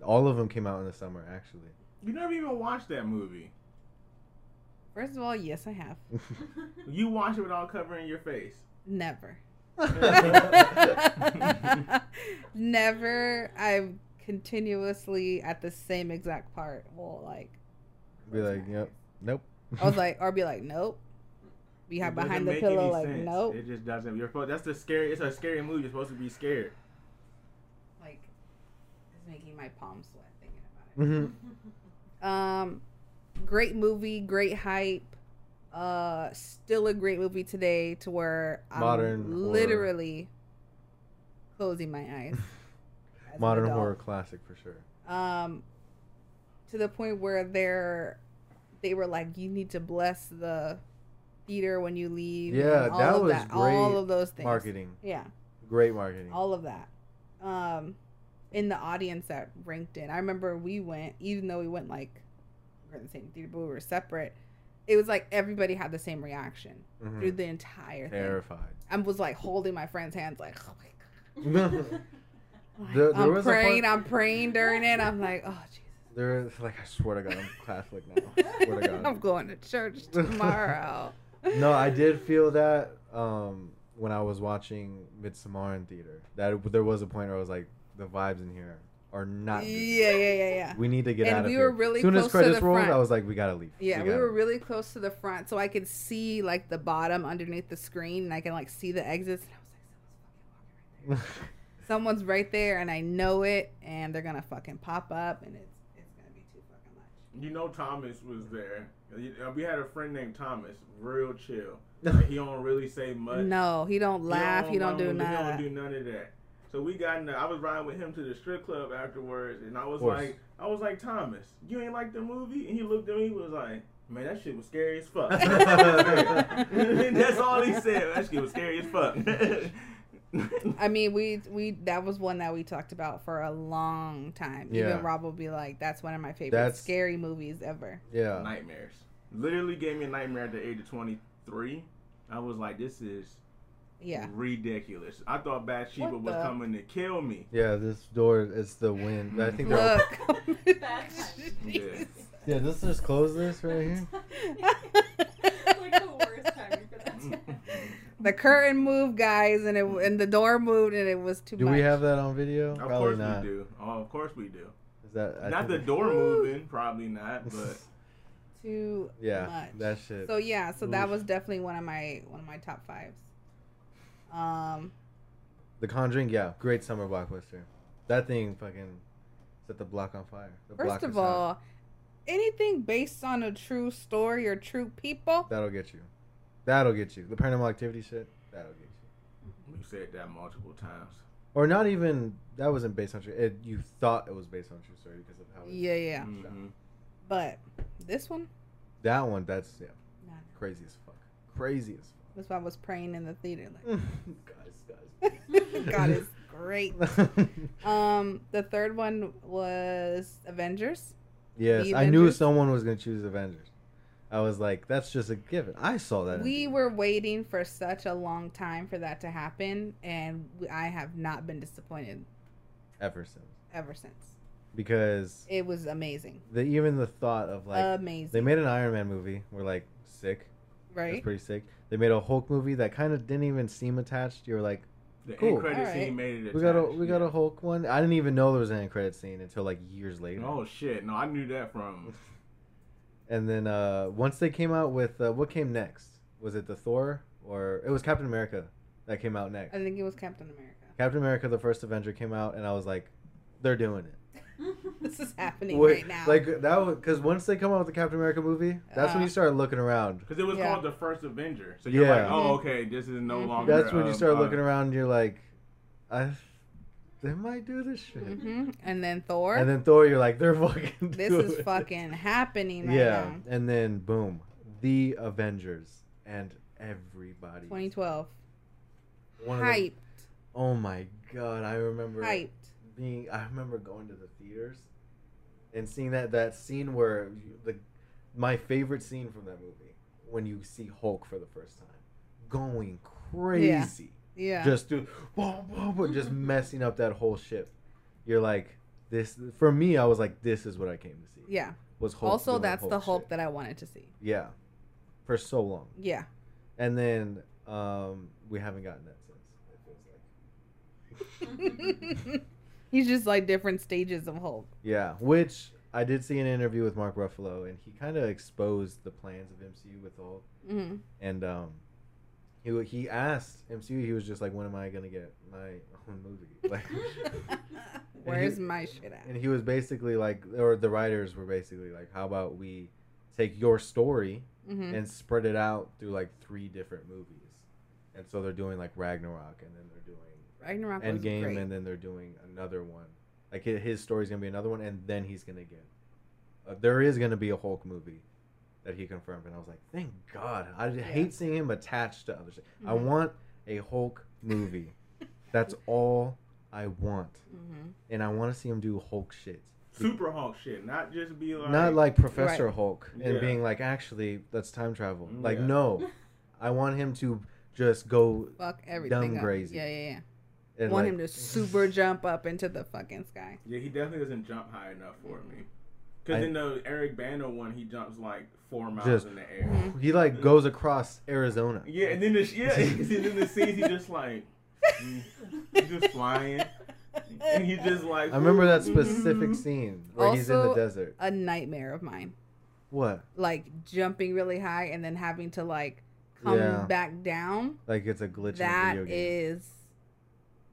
all of them came out in the summer actually. You never even watched that movie. First of all, yes, I have. [LAUGHS] You watched it without covering your face. Never. [LAUGHS] Never. I'm continuously at the same exact part. Well, like, Be like, yep, nope. I was like, or be like, nope. Be It have doesn't behind the pillow, like, sense. nope. It just doesn't. You're supposed. That's the scary. It's a scary movie. You're supposed to be scared. Like, it's making my palms sweat thinking about it. Mm-hmm. Um, great movie, great hype. Uh, still a great movie today to where I'm Modern horror. literally closing my eyes. [LAUGHS] Modern horror classic for sure. Um, to the point where they're they were like, you need to bless the theater when you leave. Yeah, all that of was that, all of those things. Marketing, Yeah, great marketing. all of that. Um, in the audience that ranked in, I remember we went, even though we went like we're in the same theater, but we were separate. It was like everybody had the same reaction Mhm. through the entire thing. Terrified. I was like holding my friend's hands, like, oh my [LAUGHS] god. There- there I'm was praying. point- I'm praying during it. I'm like, oh Jesus. There, like I swear to God, I'm Catholic now. [LAUGHS] swear to God. I'm going to church [LAUGHS] tomorrow. no, I did feel that um, when I was watching Midsommar in theater. That there was a point where I was like, the vibes in here are not. good. Yeah, yeah, yeah, yeah. We need to get And out of here. we here. were really soon as close to credits the rolled, front. I was like, we gotta leave. Yeah, we gotta were leave. really close to the front, so I could see like the bottom underneath the screen, and I can like see the exits. And I was like, someone's fucking walking right there. Someone's right there, and I know it, and they're gonna fucking pop up, and it's it's gonna be too fucking much. You know Thomas was there. Uh, We had a friend named Thomas, real chill. [LAUGHS] Like, he don't really say much. No, he don't laugh. He don't do mumble, none He of don't do none of that. So we got in. The, I was riding with him to the strip club afterwards, and I was like, I was like, Thomas, you ain't like the movie? And he looked at me, he was like, Man, that shit was scary as fuck. [LAUGHS] [LAUGHS] That's all he said. That shit was scary as fuck. I mean, we we that was one that we talked about for a long time. Yeah. Even Rob will be like, "That's one of my favorite That's- scary movies ever." yeah. Nightmares. Literally gave me a nightmare at the age of 23. I was like, this is Yeah. ridiculous. I thought Bathsheba What was the- coming to kill me. Yeah, this door is the wind. I think they're. Look. [LAUGHS] Bad. Yeah. Yeah, let's just close this right here. [LAUGHS] like the worst timing for that. to the curtain moved, guys, and it and the door moved, and it was too Do much. we have that on video? Of Probably course not. we do. Oh, of course we do. Is that I Not the think- door moving, probably not, but [LAUGHS] too Yeah, much? that shit. So yeah, so that was definitely one of my one of my top fives. Um, The Conjuring, yeah, great summer blockbuster. That thing fucking set the block on fire. The block first of is hot. all, anything based on a true story or true people, that'll get you. That'll get you. The paranormal activity shit, that'll get you. we said that multiple times. Or not even that wasn't based on true. It, you thought it was based on true story because of how. it- yeah, yeah. Mhm. But this one, That one, that's yeah, nah, crazy as fuck. Crazy as that's why I was praying in the theater. fuck. guys, Like, [LAUGHS] [LAUGHS] God is [LAUGHS] great. Um, the third one was Avengers. yes, The I knew someone was gonna choose Avengers. I was like, that's just a given. I saw that. We were waiting for such a long time for that to happen, and I have not been disappointed ever since ever since. because It was amazing, the even the thought of like amazing. they made an Iron Man movie. We're like sick. That's right. pretty sick. They made a Hulk movie that kind of didn't even seem attached. You were like, The Cool. end credit Alright. scene made it. we got a attached, we got a. Hulk one. I didn't even know there was an end credit scene until like years later. Oh shit! No, I knew that from. [LAUGHS] And then uh, once they came out with uh, what came next? Was it the Thor or it was Captain America that came out next? I think it was Captain America. Captain America, the first Avenger, came out, and I was like, they're doing it. [LAUGHS] This is happening Wait, right now. Like that was because once they come out with the Captain America movie, that's when Uh, you start looking around. Because it was Yeah. called the first Avenger, so you're Yeah. like, oh, okay, this is no Mhm. longer. That's when you um, start uh, looking around. and You're like, I, they might do this shit. hmm And then Thor. And then Thor, you're like, they're fucking. this doing is it. fucking happening right yeah, now. and then boom, the Avengers and everybody. 2012. One of the- Hyped. oh my god, I remember Hyped. Being. I remember going to the theaters and seeing that that scene where you, the my favorite scene from that movie when you see Hulk for the first time, going crazy. Yeah. just do boom, boom, boom, just messing up that whole ship. You're like this for me. I was like, this is what I came to see. yeah. Was Hulk Also, that's the Hulk shit. that I wanted to see. yeah, for so long, Yeah. and then um we haven't gotten that since. It feels like [LAUGHS] He's just like different stages of Hulk. yeah, which I did see an interview with Mark Ruffalo, and he kind of exposed the plans of MCU with Hulk, hmm and um. He, he asked MCU. He was just like, "When am I gonna get my [LAUGHS] own movie?" [LAUGHS] Like, [LAUGHS] Where's my shit at? and he was basically like or the writers were basically like how about we take your story hmm and spread it out through like three different movies and so they're doing like ragnarok and then they're doing Ragnarok was endgame great. and then they're doing another one like his story's gonna be another one and then he's gonna get uh, there is gonna be a hulk movie that he confirmed and i was like thank god i hate seeing him attached to other shit i Mhm. want a hulk movie that's [LAUGHS] all i want hmm and I want to see him do Hulk shit. Super Hulk shit, not just be like. Not like Professor Right. Hulk and Yeah. being like, actually, that's time travel. Like, Yeah. no, [LAUGHS] I want him to just go Fuck everything. Dumb up. crazy. Yeah, yeah, yeah. And, want like- him to super jump up into the fucking sky. Yeah, he definitely doesn't jump high enough for me. Because in the Eric Bana one, he jumps like four miles Just- in the air. Mm-hmm. He like goes across Arizona. Yeah, and then the yeah, [LAUGHS] and then the scenes he just like he's just flying, and he just like. I remember that Mm-hmm. specific scene where he's in the desert. A nightmare of mine. What? Like jumping really high and then having to like come Yeah. back down. Like it's a glitch That in a video game. is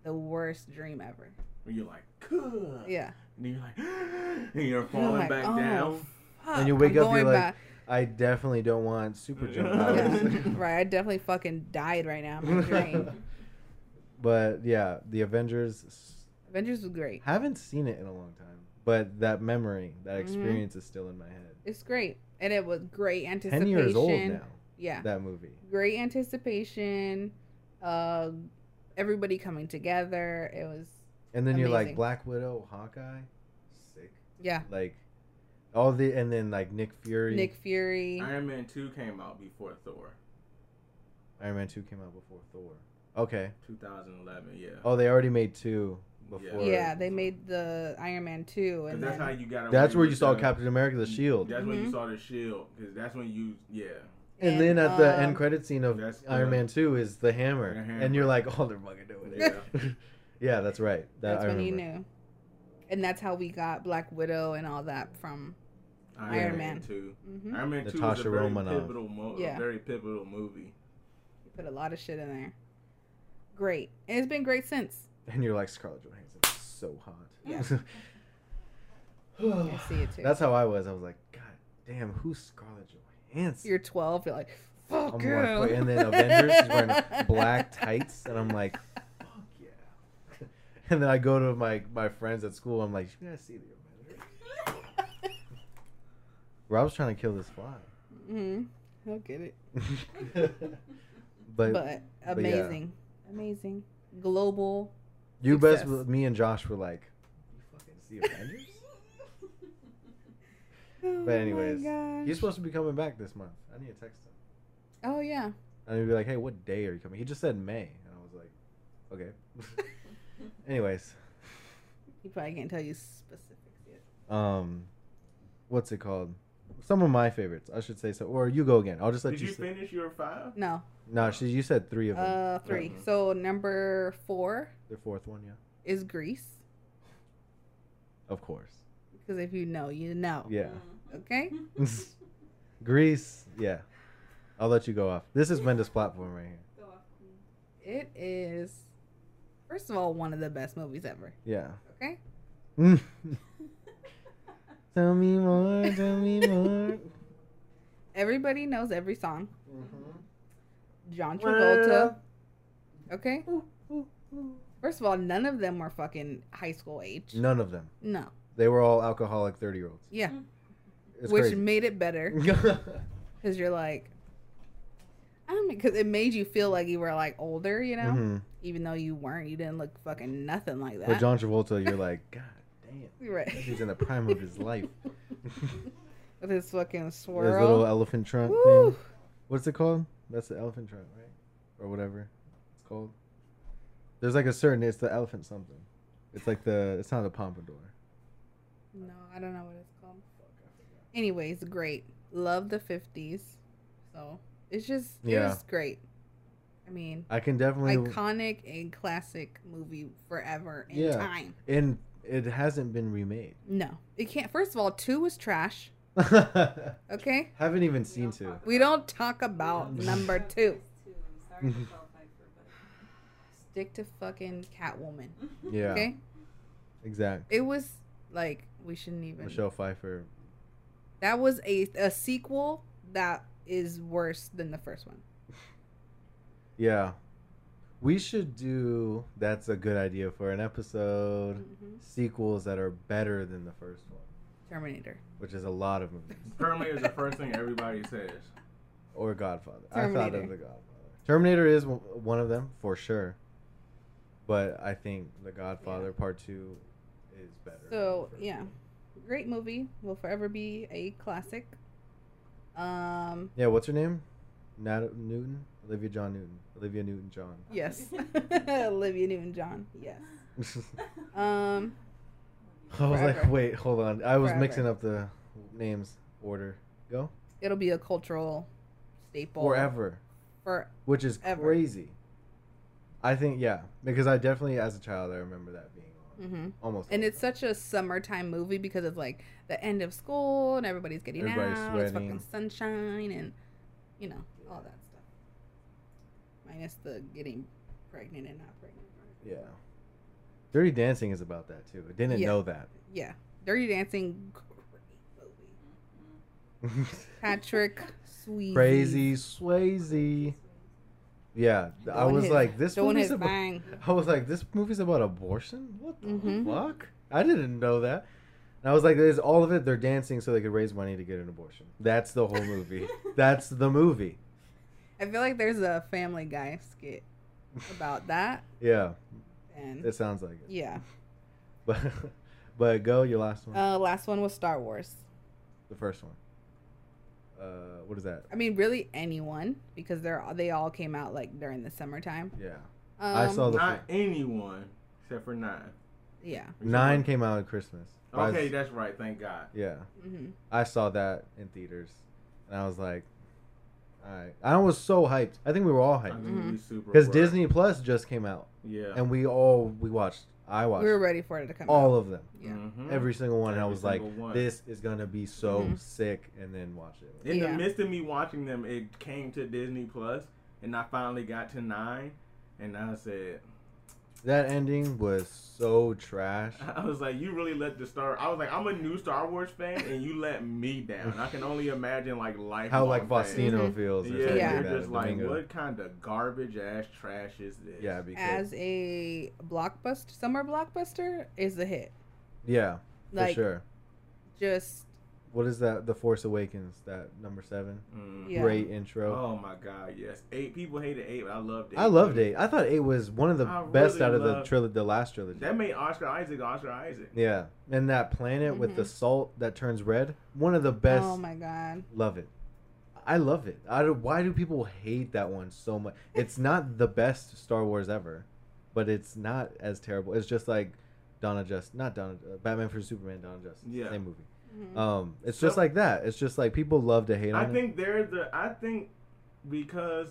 the worst dream ever. When you're like, "Kuh," Yeah. and you're like, [GASPS] and you're You're falling like, back "Oh, down. And you wake I'm up, you're like, back." I definitely don't want super jump powers. Yeah. [LAUGHS] [LAUGHS] right. I definitely fucking died right now. in my dream. [LAUGHS] but yeah, the Avengers s- Avengers was great. haven't seen it in a long time. But that memory, that Mhm. experience is still in my head. It's great. And it was great anticipation. Ten years old now. Yeah. That movie. Great anticipation. Uh, everybody coming together. It was And then you're like Black Widow, Hawkeye, sick. yeah. Like all the and then like Nick Fury. Nick Fury. Iron Man two came out before Thor, Iron Man two came out before Thor. Okay. 2011. Yeah. Oh, they already made two before. Yeah, they made the Iron Man two, and that's then, how you got. That's where you saw the- Captain America: The Shield. That's when you Mhm. saw the shield. Because that's when you yeah. And, and, then at the um, end credit scene of Iron the- Man Two is the hammer, The and you're like, oh, they're fucking doing it. Yeah, [LAUGHS] that's right. That that's I when you remember. knew. And that's how we got Black Widow and all that from. Iron Man. two. hmm Iron Man two was Natasha a very Romanoff. pivotal, mo- Yeah. a very pivotal movie. You put a lot of shit in there. Great, and it's been great since. And you're like, Scarlett Johansson so hot. Yeah. [LAUGHS] I see it too. That's how I was. I was like, God damn, who's Scarlett Johansson? You're 12. You're like, fuck I'm girl. like, and then Avengers, is wearing [LAUGHS] black tights, and I'm like, fuck yeah. [LAUGHS] And then I go to my my friends at school. I'm like, you guys see the Avengers? Rob's trying to kill this fly. Mm-hmm. He'll get it. [LAUGHS] but, But yeah. amazing, amazing, global. you best, me and Josh were like, you fucking see Avengers? Oh But anyways, gosh. he's supposed to be coming back this month. I need to text him. Oh yeah. And he'd be like, hey, what day are you coming? He just said May, and I was like, okay. [LAUGHS] Anyways, He probably can't tell you specifics yet. um, what's it called? Some of my favorites, I should say so. Or you go again. I'll just let Did you. you say. finish your five? No. No, she. You said three of them. Uh, three. Mhm. So number four the fourth one, yeah. is Grease. Of course. Because if you know, you know. Yeah. Okay. [LAUGHS] Grease, yeah. I'll let you go off. This is Mendes platform right here. Go off. It is, first of all, one of the best movies ever. Yeah. Okay. [LAUGHS] tell me more. Tell me more. [LAUGHS] Everybody knows every song. Mm-hmm. John Travolta. Okay. First of all, none of them were fucking high school age. None of them. No. They were all alcoholic thirty year olds. Yeah. It's Which crazy. made it better [LAUGHS] because you're like, I don't because it made you feel like you were like older, you know, Mhm. even though you weren't. You didn't look fucking nothing like that. But John Travolta, you're like, [LAUGHS] God damn. You're right. He's in the prime of his life. [LAUGHS] With his fucking swirl, His little elephant trunk Woo. thing. What's it called? That's the elephant trunk, right? Or whatever it's called. There's like a certain. It's the elephant something. It's like the. It's not the pompadour. No, I don't know what it's called. Anyways, great. Love the 50s. So it's just, Yeah. it was great. I mean, I can definitely. iconic and classic movie forever in Yeah. time. and it hasn't been remade. No, it can't. First of all, two was trash. [LAUGHS] Okay, Haven't even seen two. we don't talk about number two. Two. I'm sorry to Michelle Pfeiffer, but Stick to fucking Catwoman. [LAUGHS] Yeah. Okay, Exactly. it was like we shouldn't even. Michelle Pfeiffer. That was a a sequel that is worse than the first one. Yeah. We should do. That's a good idea for an episode. Mhm. Sequels that are better than the first one, Terminator. which is a lot of movies. [LAUGHS] Terminator is the first thing everybody says. Or Godfather. I thought Terminator. of the Godfather. Terminator is w- one of them for sure. But I think the Godfather Part Two is better. So yeah, one. great movie. Will forever be a classic. Um, Yeah. What's her name? Nat Newton. Olivia John Newton. Olivia Newton John. [LAUGHS] Yes. [LAUGHS] Olivia Newton John. Yes. Um. I was like, wait, hold on. I was Forever. mixing up the names order. Go It'll be a cultural staple forever, for which is Ever. crazy. I think yeah, because I definitely as a child I remember that being on hmm almost. And it's such a summertime movie because it's like the end of school and everybody's getting Everybody's out. It's sweating. fucking sunshine and you know all that stuff. Minus the getting pregnant and not pregnant. part. yeah. Dirty Dancing is about that too. I didn't Yeah. know that. Yeah, Dirty Dancing. Great movie. [LAUGHS] Patrick Swayze. Crazy Swayze. Yeah, I was his- like, this doing movie's his about. [LAUGHS] I was like, this movie's about abortion. What the Mhm. fuck? I didn't know that. And I was like, there's all of it. They're dancing so they could raise money to get an abortion. That's the whole movie. [LAUGHS] That's the movie. I feel like there's a Family Guy skit about that, [LAUGHS] Yeah, and it sounds like it. yeah. But but go your last one. Uh, last one was Star Wars. the first one. Uh, what is that? I mean, really anyone because they're they all came out like during the summertime. Yeah, Um, I saw the Not anyone except for nine. Yeah. nine came out at Christmas. Okay, was- that's right. Thank God. yeah, hmm I saw that in theaters, and I was like, all right. I was so hyped. I think we were all hyped think we super. because. Disney Plus just came out, Yeah. and we all we watched. I watched We were ready for it to come all out. of them. Yeah. Mhm. every single one. and I was like, one. this is gonna be so Mhm. sick, and then watch it. In Yeah. the midst of me watching them, it came to Disney Plus, and I finally got to nine, and I said, That ending was so trash. [LAUGHS] I was like, you really let the Star. I was like, I'm a new Star Wars fan, and you let me down. I can only imagine like life. How like Faustino Mhm. feels. Or Yeah, something Yeah. like you're that, just like, Domingo. what kind of garbage ass trash is this? Yeah, because As a blockbuster, summer blockbuster is a hit. yeah, for sure. just What is that? The Force Awakens, that number seven. Mm. Yeah. Great intro. Oh my god, yes. Eight people hated eight, but I loved it. I loved eight. I thought eight was one of the I best really out of the trilogy, the last trilogy. That made Oscar Isaac Oscar Isaac. yeah, and that planet with the Mhm. salt that turns red, one of the best. oh my god. Love it. I love it. I don't, why do people hate that one so much? It's [LAUGHS] not the best Star Wars ever, but it's not as terrible. It's just like Donna Just, not Donna, uh, Batman for Superman, Donna Just, Yeah. same movie. Mhm. Um, it's So- just like that. It's just like people love to hate I on it. think there's the I think because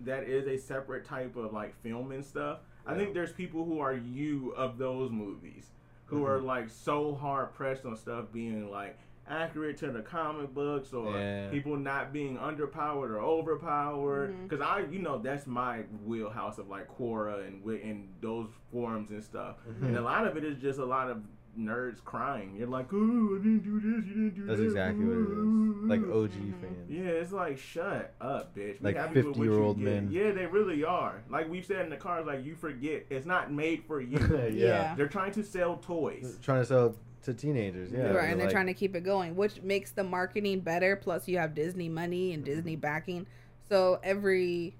that is a separate type of like film and stuff. I think there's people who are you of those movies who Mhm. are like so hard pressed on stuff being like accurate to the comic books or Yeah. people not being underpowered or overpowered because I you know that's my wheelhouse of like Quora and wi- and those forums and stuff Mhm. and a lot of it is just a lot of nerds crying you're like oh I didn't do this you didn't do this. That's that exactly what it is. Like OG fans. yeah, it's like shut up, bitch. Be Like happy with what you 50-year-old get. men. Yeah, they really are. Like we've said in the cars, like you forget it's not made for you. [LAUGHS] yeah. Yeah. They're trying to sell toys. Trying to sell to teenagers. Yeah. right, and they're like- trying to keep it going, which makes the marketing better. Plus, you have Disney money and mm-hmm. Disney backing, so every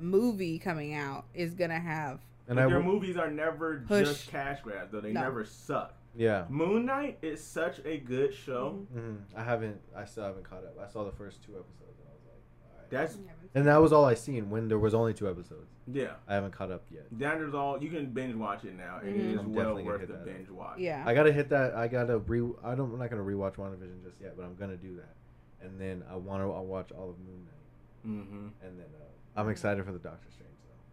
movie coming out is gonna have. And but their w- movies are never Push. just cash grabs, though. They No. never suck. Yeah. Moon Knight is such a good show. hmm I haven't. I still haven't caught up. I saw the first two episodes, and I was like, all right. That's And that was all I seen when there was only two episodes. yeah. I haven't caught up yet. That is all. You can binge watch it now, and Mhm. it is I'm well worth hit the that. binge watch. Yeah, I gotta hit that. I gotta re. I don't. I'm not gonna rewatch WandaVision just yet, but I'm gonna do that. And then I want to. I'll watch all of Moon Knight, Mm-hmm. and then uh, I'm excited for the Doctor Strange.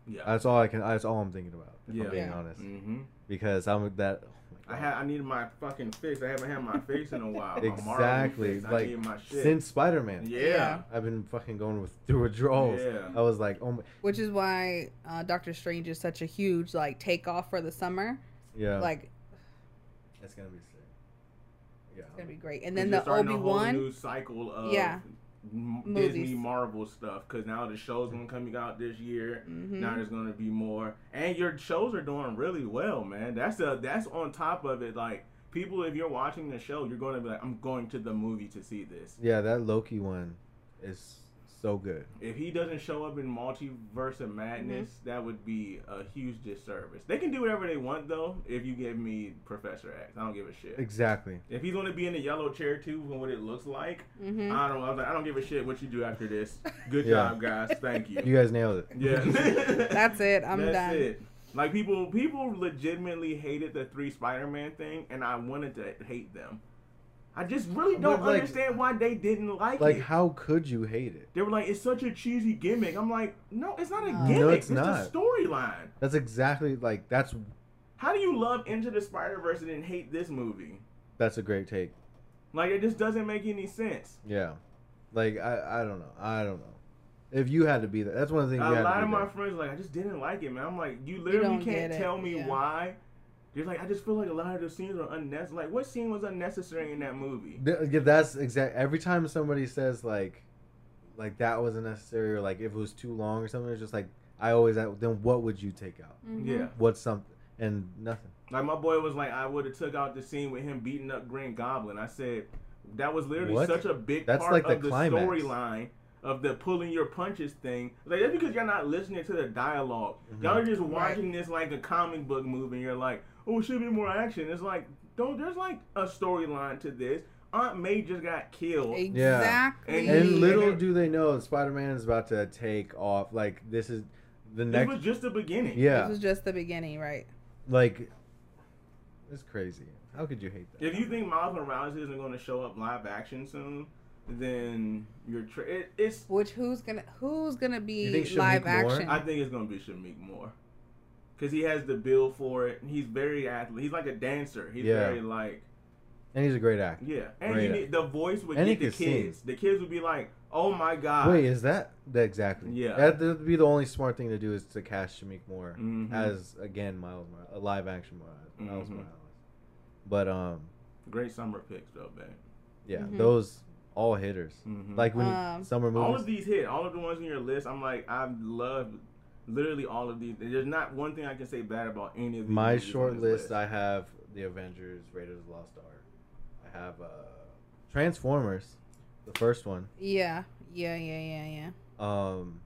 Though. Yeah. That's all I can. That's all I'm thinking about. If Yeah. I'm being Yeah. honest, mm-hmm. because I'm that. My I God. had. I needed my fucking fix. I haven't had my [LAUGHS] face in a while. Exactly fix. Like need my shit. since Spider Man. yeah. Yeah. I've been fucking going with through withdrawals. Yeah. I was like, oh my, which is why uh, Doctor Strange is such a huge like takeoff for the summer. yeah. Like it's gonna be sick. Yeah. it's gonna be great. And then the starting Obi Wan. new cycle of Yeah. M- Movies. Disney Marvel stuff because now the show's gonna come out this year. Mhm. Now there's gonna be more, and your shows are doing really well, man. That's a that's on top of it. Like people, if you're watching the show, you're going to be like, I'm going to the movie to see this. Yeah, that Loki one is so good. If he doesn't show up in Multiverse of Madness, that would be a huge disservice. They can do whatever they want though. If you give me Professor X, I don't give a shit. Exactly. If he's gonna be in the yellow chair too, from what it looks like, hmm I don't. I, was like, I don't give a shit what you do after this. Good [LAUGHS] Yeah. job, guys. Thank you. [LAUGHS] You guys nailed it. yeah, [LAUGHS] That's it. I'm done. That's done. it. Like people, people legitimately hated the three Spider-Man thing, and I wanted to hate them. I just really don't like- understand why they didn't like, Like, it. Like, how could you hate it? They were like, "It's such a cheesy gimmick." I'm like, "No, it's not a No. gimmick. No, it's it's not. a storyline." That's exactly like that's How do you love Into the Spider Verse and then hate this movie? that's a great take. Like, it just doesn't make any sense. Yeah. Like I I don't know. I don't know. If you had to be there, that's one of the things. you A had lot to of my there. friends like, I just didn't like it, man. I'm like, you literally don't can't get it, tell me yeah. why. You're like, I just feel like a lot of the scenes are unnecessary. Like, what scene was unnecessary in that movie? Th- yeah, that's exact. Every time somebody says like, like that wasn't necessary, or like if it was too long or something, it's just like I always. ask, Then what would you take out? Mhm. Yeah. What's something? And nothing. Like my boy was like, I would have took out the scene with him beating up Green Goblin. I said that was literally What? such a big That's part like the of the climax. storyline of the pulling your punches thing. Like that's because you're not listening to the dialog Mhm. Y'all are just watching this like a comic book movie. And you're like, oh, it should be more action. It's like, don't. There's like a storyline to this. Aunt May just got killed. Exactly. And- And little do they know, Spider Man is about to take off. Like this is the next. This was just the beginning. yeah, This was just the beginning, right? like it's crazy. How could you hate that? If you think Miles Morales isn't going to show up live action soon, then you're. Tra- it, it's. Which who's gonna who's gonna be live Moore? action? I think it's going to be Shameik Moore. Because he has the build for it. and He's very athlete. He's like a dancer. He's Yeah. very like. and he's a great actor. Yeah. And Great he need, the voice would And get the could sing. kids. The kids would be like, oh my God. Wait, is that, that exactly? Yeah. that would be the only smart thing to do is to cast Shameik Moore Mhm. as again Miles Morales, a live action Miles, Miles Mhm. Morales. But um, Great summer picks, though, man. yeah, Mhm. those all hitters. Mhm. Like when Um, summer movies. all of these hit. All of the ones on your list, I'm like, I love literally all of these. There's not one thing I can say bad about any of these. My short this list, I have the Avengers, Raiders of the Lost Ark. I have uh, Transformers, the first one. yeah, yeah, yeah, yeah, yeah. Um,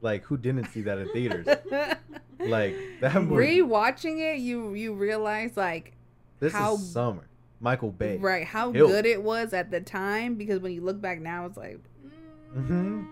like who didn't see that in theaters? [LAUGHS] like that movie. Rewatching it, you you realize like This how- is summer. Michael Bay. right how Hill. good it was at the time because when you look back now, it's like, mm, Mhm.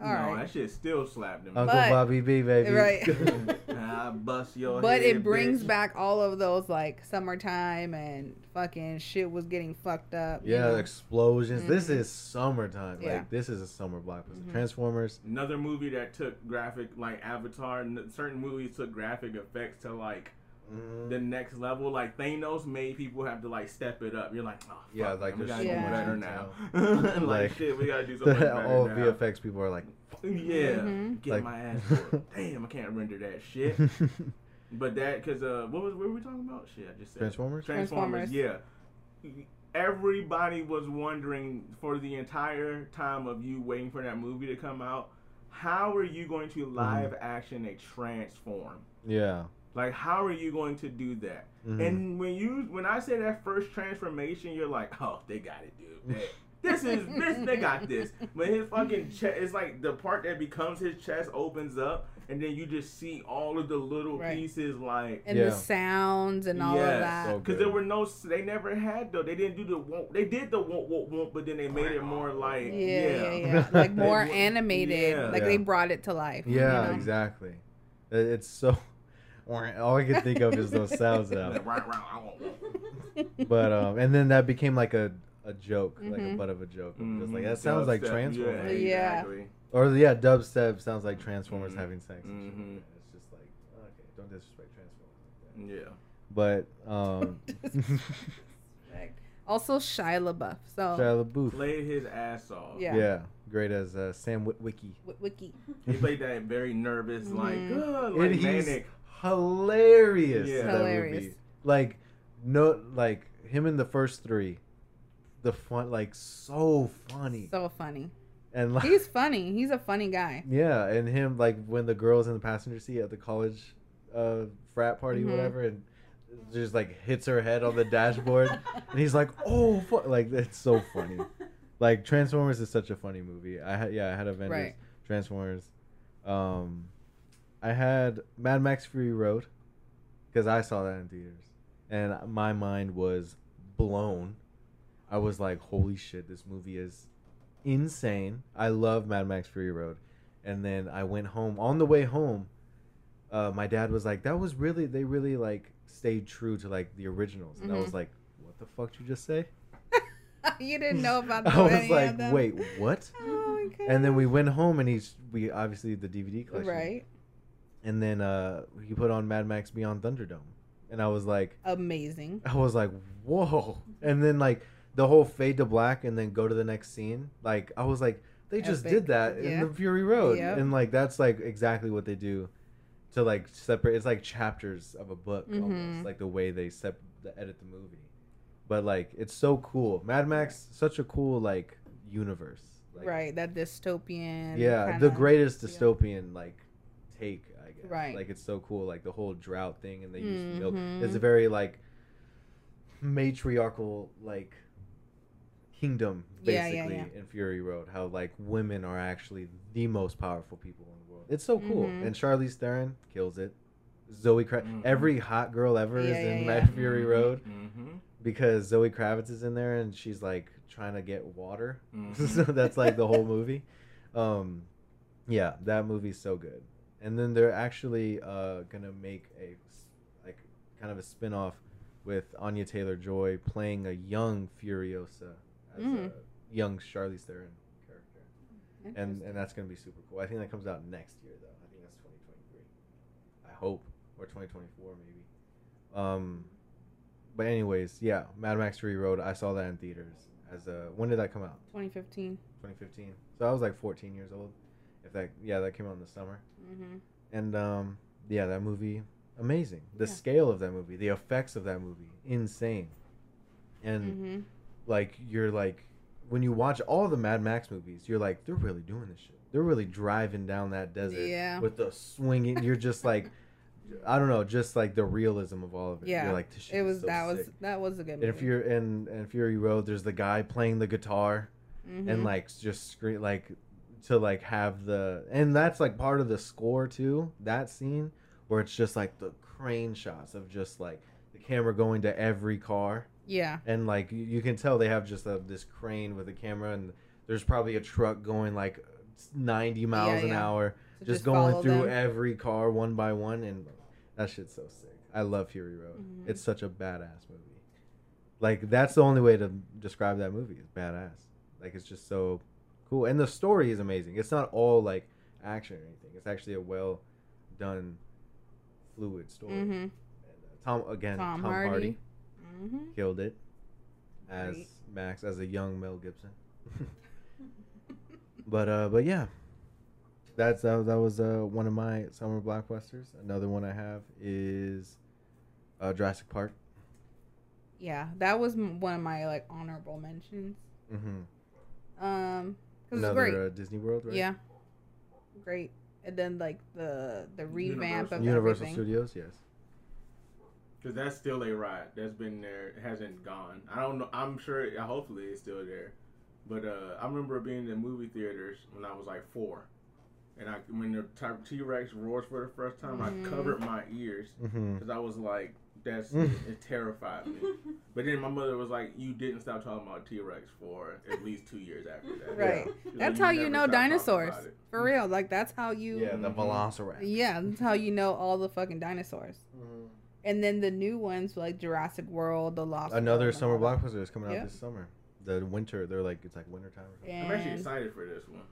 All no, right, that shit still slapped him. Uncle But- Bobby B, baby. right. [LAUGHS] I bust your but head, it brings bitch. back all of those like summertime and fucking shit was getting fucked up. you yeah, know? explosions. This Mhm. is summertime. Yeah. Like this is a summer blockbuster. Mhm. Transformers. Another movie that took graphic, like Avatar, n- certain movies took graphic effects to like mm, the next level. Like Thanos made people have to like step it up. You're like, oh, fuck, Yeah, man, like, we there's gotta so do much better now. [LAUGHS] like, [LAUGHS] Like, shit, we gotta do [LAUGHS] something better all now. VFX people are like, Yeah, Mhm. get Like- my ass. whooped. Damn, I can't render that shit. But that, cause uh, what was what were we talking about? Shit, I just said Transformers. Transformers. Transformers. Yeah. Everybody was wondering for the entire time of you waiting for that movie to come out, how are you going to live action a transform? yeah. Like, how are you going to do that? Mhm. And when you when I say that first transformation, you're like, oh, they got it, dude. They- this is this they got this. When his fucking chest, it's like the part that becomes his chest opens up, and then you just see all of the little Right. pieces, like and Yeah. the sounds and all of that. Because good. there were no, they never had though. They didn't do the won't. They did the won't won't won't, but then they made it more like yeah, yeah, yeah, yeah, [LAUGHS] like more animated. yeah. Like Yeah. they brought it to life. you Yeah, know? exactly. It's so. All I can think of is those sounds now. [LAUGHS] But um, and then that became like a a joke, like a Mhm. butt of a joke. Just Mhm. like that sounds like Transformers, Yeah. exactly. or yeah, dubstep sounds like Transformers Mhm. having sex. and shit. Mhm. It's just like okay, don't disrespect Transformers. Yeah. But um, [LAUGHS] Also Shia LaBeouf. So Shia LaBeouf, Played his ass off. Yeah. yeah. great as uh, Sam Witwicky. Wi- Wiki. He played that very nervous, like, like manic. Hilarious. Yeah. that Hilarious. movie. Like no, like him in the first three, the fun, like so funny, So funny. and like He's funny. He's a funny guy. yeah, and him like when the girls in the passenger seat at the college uh, frat party, Mhm. whatever, and just like hits her head on the dashboard, [LAUGHS] and he's like, "Oh, fu-. like it's so funny." like Transformers is such a funny movie. I had yeah, I had Avengers, Right. Transformers. Um, I had Mad Max Fury Road because I saw that in theaters, and my mind was blown. I was like, "Holy shit, this movie is insane!" I love Mad Max Fury Road, and then I went home. On the way home, uh, my dad was like, "That was really they really like stayed true to like the originals," and I was Mhm. like, "What the fuck did you just say?" [LAUGHS] you didn't know about [LAUGHS] the I was like, "Wait, what?" Oh. And then we went home, and he's we obviously the DVD collection, right, And then uh, he put on Mad Max Beyond Thunderdome, and I was like, amazing. I was like, whoa! And then like the whole fade to black, and then go to the next scene. Like I was like, they just Epic. did that in the Fury Road, Yep. and like that's like exactly what they do to like separate. It's like chapters of a book Mhm. almost, like the way they sep- the edit the movie. But like it's so cool. Mad Max, such a cool like universe. Like, right, that dystopian. yeah, kinda- the greatest yeah. dystopian like take, I guess. Right. Like it's so cool, like the whole drought thing, and they use milk. Mhm. It's a very like matriarchal like kingdom basically yeah, yeah. in Fury Road. How like women are actually the most powerful people in the world. It's so cool, Mhm. and Charlize Theron kills it. Zoe Kravitz, Mhm. every hot girl ever is Yeah, in yeah, Mad yeah. Fury Road Mm-hmm. because Zoe Kravitz is in there and she's like trying to get water. [LAUGHS] So that's like the whole movie. Um, yeah, that movie's so good. And then they're actually uh, gonna make a like kind of a spin-off with Anya Taylor Joy playing a young Furiosa as Mm. a young Charlize Theron character, and and that's gonna be super cool. I think that comes out next year though. I think that's 2023. I hope or 2024 maybe. Um, but anyways, yeah, Mad Max Fury Road. I saw that in theaters. As a when did that come out? 2015. 2015. So I was like 14 years old. If that yeah, that came out in the summer. Mm-hmm. And um yeah, that movie amazing. The Yeah. scale of that movie, the effects of that movie, insane. And Mm-hmm. like you're like when you watch all the Mad Max movies, you're like they're really doing this shit. They're really driving down that desert Yeah. with the swinging. You're just [LAUGHS] like I don't know, just like the realism of all of it. Yeah. You're like It was so that was that was a good And if you're in in Fury Road, there's the guy playing the guitar Mhm. and like just scream like to like have the and that's like part of the score too that scene where it's just like the crane shots of just like the camera going to every car yeah, and like you, you can tell they have just a, this crane with a camera and there's probably a truck going like 90 miles Yeah, an yeah. hour So just, going through them. every car one by one and that shit's so sick i love fury road Mhm. it's such a badass movie like that's the only way to describe that movie is badass like it's just so cool and the story is amazing it's not all like action or anything it's actually a well done fluid story Mm-hmm. and, uh, tom again Tom, tom, Hardy. hardy Mm-hmm. killed it as Great. Max as a young Mel Gibson. [LAUGHS] but uh, but yeah, that's that, that was uh one of my summer blockbusters. Another one I have is uh, Jurassic Park. Yeah, that was m- one of my like honorable mentions. Mm-hmm. Um, because it's Another great. uh, Disney World, right? Yeah, great. And then like the the revamp Universal. of Universal everything. Studios, yes. Because that's still a ride. That's been there. It hasn't gone. I don't know. I'm sure. Hopefully, it's still there. But uh, I remember being in movie theaters when I was like four, and I when the T Rex roars for the first time, Mhm. I covered my ears Mm-hmm. because I was like, "That's Mm. it terrified me." [LAUGHS] But then my mother was like, "You didn't stop talking about T Rex for at least two years after that." [LAUGHS] Right. She was That's like, how "You you know dinosaurs. For real, like that's how you. Yeah, the Mhm. Velociraptor. Yeah, that's how you know all the fucking dinosaurs. Mhm. And then the new ones like Jurassic World, The Lost. Another World, summer blockbuster is coming out Yep. this summer. The winter, they're like it's like winter time. Or something. I'm actually excited for this one.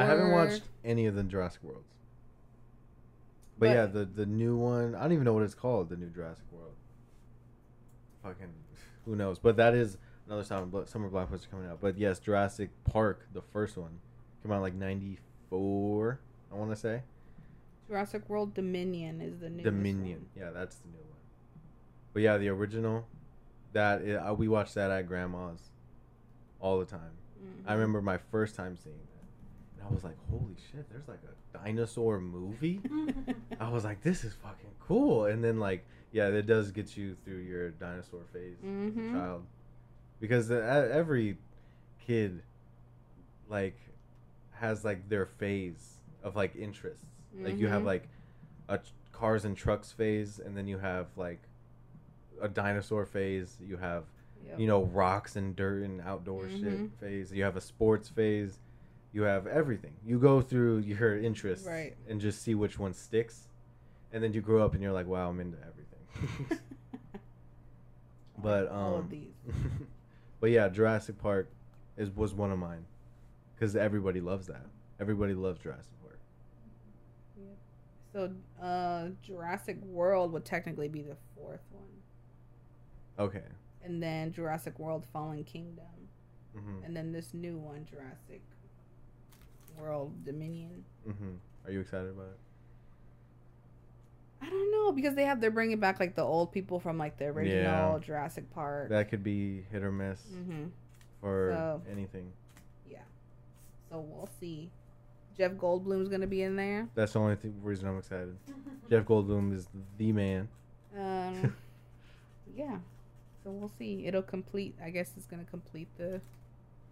I haven't watched any of the Jurassic Worlds. But, But- yeah, the the new one, I don't even know what it's called, the new Jurassic World. Fucking who knows? But that is another summer summer blockbuster coming out. But yes, Jurassic Park, the first one, came out like 94, I want to say. Jurassic World Dominion is the new Dominion. Yeah, that's the new one. But yeah, the original that i- uh, we watched that at grandma's all the time. Mm-hmm. I remember my first time seeing. And I was like, "Holy shit, there's like a dinosaur movie?" [LAUGHS] I was like, "This is fucking cool." And then like, yeah, it does get you through your dinosaur phase as Mhm. a child, because uh, every kid like has like their phase of like interests. Like you have Mhm. like a cars and trucks phase, and then you have like a dinosaur phase. You have Yep. you know rocks and dirt and outdoor Mhm. shit phase. You have a sports phase. You have everything. You go through your interests Right. and just see which one sticks, and then you grow up and you're like, wow, I'm into everything. [LAUGHS] but um, all of these. [LAUGHS] but yeah, Jurassic Park is was one of mine because everybody loves that. Everybody loves Jurassic Park. So, uh, Jurassic World would technically be the fourth one, Okay. and then Jurassic World: Fallen Kingdom, Mhm. and then this new one, Jurassic World Dominion. Mhm. Are you excited about it? I don't know because they have they're bringing back like the old people from like the original Yeah. Jurassic Park. That could be hit or miss hmm for So- anything. Yeah. So we'll see. Jeff Goldblum's gonna be in there. That's the only th- reason I'm excited. [LAUGHS] Jeff Goldblum is the man. Um, [LAUGHS] yeah. So we'll see. It'll complete. I guess it's gonna complete the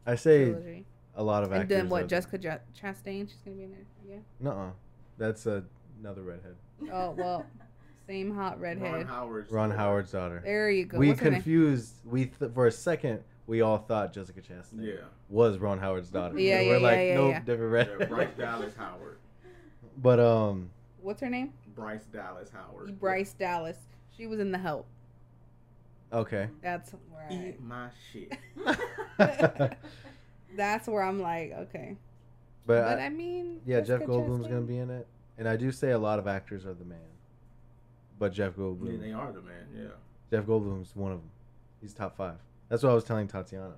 I say trilogy. A lot of And actors. then what? the- Jessica Ch- Chastain. She's gonna be in there. Yeah. Nuh-uh. That's a, another redhead. Oh well, [LAUGHS] same hot Ron redhead. Howard's Ron daughter. Howard's daughter. There you go. we What's confused. We th- for a second we all thought Jessica Chastain Yeah. was Ron Howard's daughter. Yeah, And yeah, we're like, yeah, yeah, nope, yeah. different Yeah. Bryce Dallas Howard. [LAUGHS] but um, What's her name? Bryce Dallas Howard. Bryce Dallas. She was in The Help. okay. That's where I, Eat my shit. [LAUGHS] that's where I'm like, okay. But, But I, I mean, yeah, Jeff Jessica Goldblum's gonna be in it, and I do say a lot of actors are the man, but Jeff Yeah, Goldblum, they are the man. Yeah. Jeff Goldblum's one of them. He's top five. That's what I was telling Tatiana,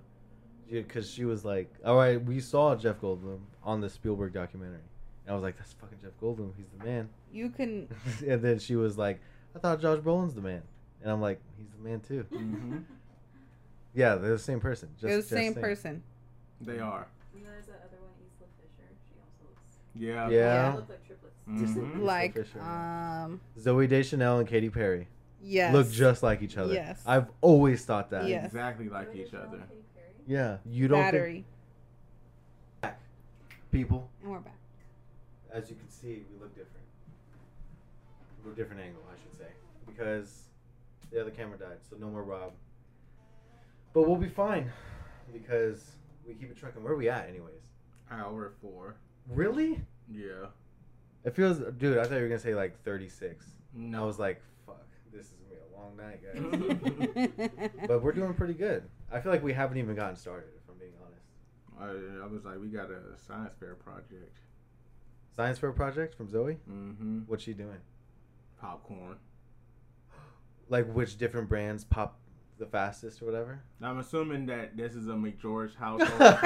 because she was like, "All right, we saw Jeff Goldblum on the Spielberg documentary," and I was like, "That's fucking Jeff Goldblum. He's the man." You can. [LAUGHS] and then she was like, "I thought Josh Brolin's the man," and I'm like, "He's the man too." Mm-hmm. Yeah, they're the same person. Just, it was the just same saying. person. They are. And there's that other one, Isla Fisher. She also looks. Yeah. Yeah. They look like triplets. Just- Mhm. Like, Fisher. um, Zooey Deschanel and Katy Perry yes. look just like each other. Yes. I've always thought that. Yes. Exactly like Zooey each Deschanel other. and Katy Perry. Yeah, you don't battery. think people. And we're back. As you can see, we look different. We're a different angle, I should say, because the other camera died, so no more Rob. But we'll be fine because we keep it trucking. Where are we at, anyways? Hour four. Really? Yeah. It feels, dude. I thought you were gonna say like 36. And I was like, fuck, this is gonna be a long night, guys. [LAUGHS] [LAUGHS] but we're doing pretty good. I feel like we haven't even gotten started, if I'm being honest. I, I was like, we got a science fair project. Science fair project from Zoe. Mm-hmm. What's she doing? Popcorn. [GASPS] Like which different brands pop the fastest or whatever? I'm assuming that this is a McGeorge [LAUGHS] household science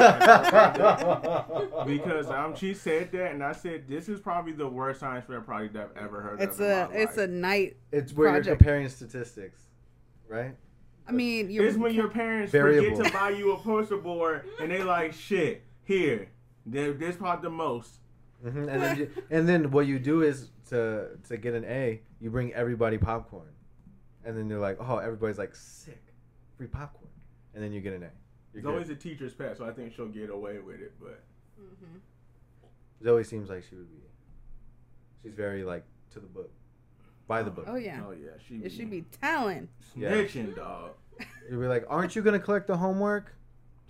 fair project. because um, she said that, and I said this is probably the worst science fair project I've ever heard it's of. in a my it's a life. night. It's where Project. you're comparing statistics, right? I mean, you're It's when your parents Variable. forget to buy you a poster board, and they like shit. Here, They- this part the most. hmm And then you, [LAUGHS] and then what you do is to to get an A, you bring everybody popcorn, and then you're like, oh, everybody's like sick, free popcorn, and then you get an A. You're It's good. always a teacher's pet, so I think she'll get away with it. But Mm-hmm. Zoe seems like she would be. She's very like to the book, by the book. Oh yeah. oh yeah, she It should be talent. Yeah. snitching, dog. You'd be like, aren't you gonna collect the homework?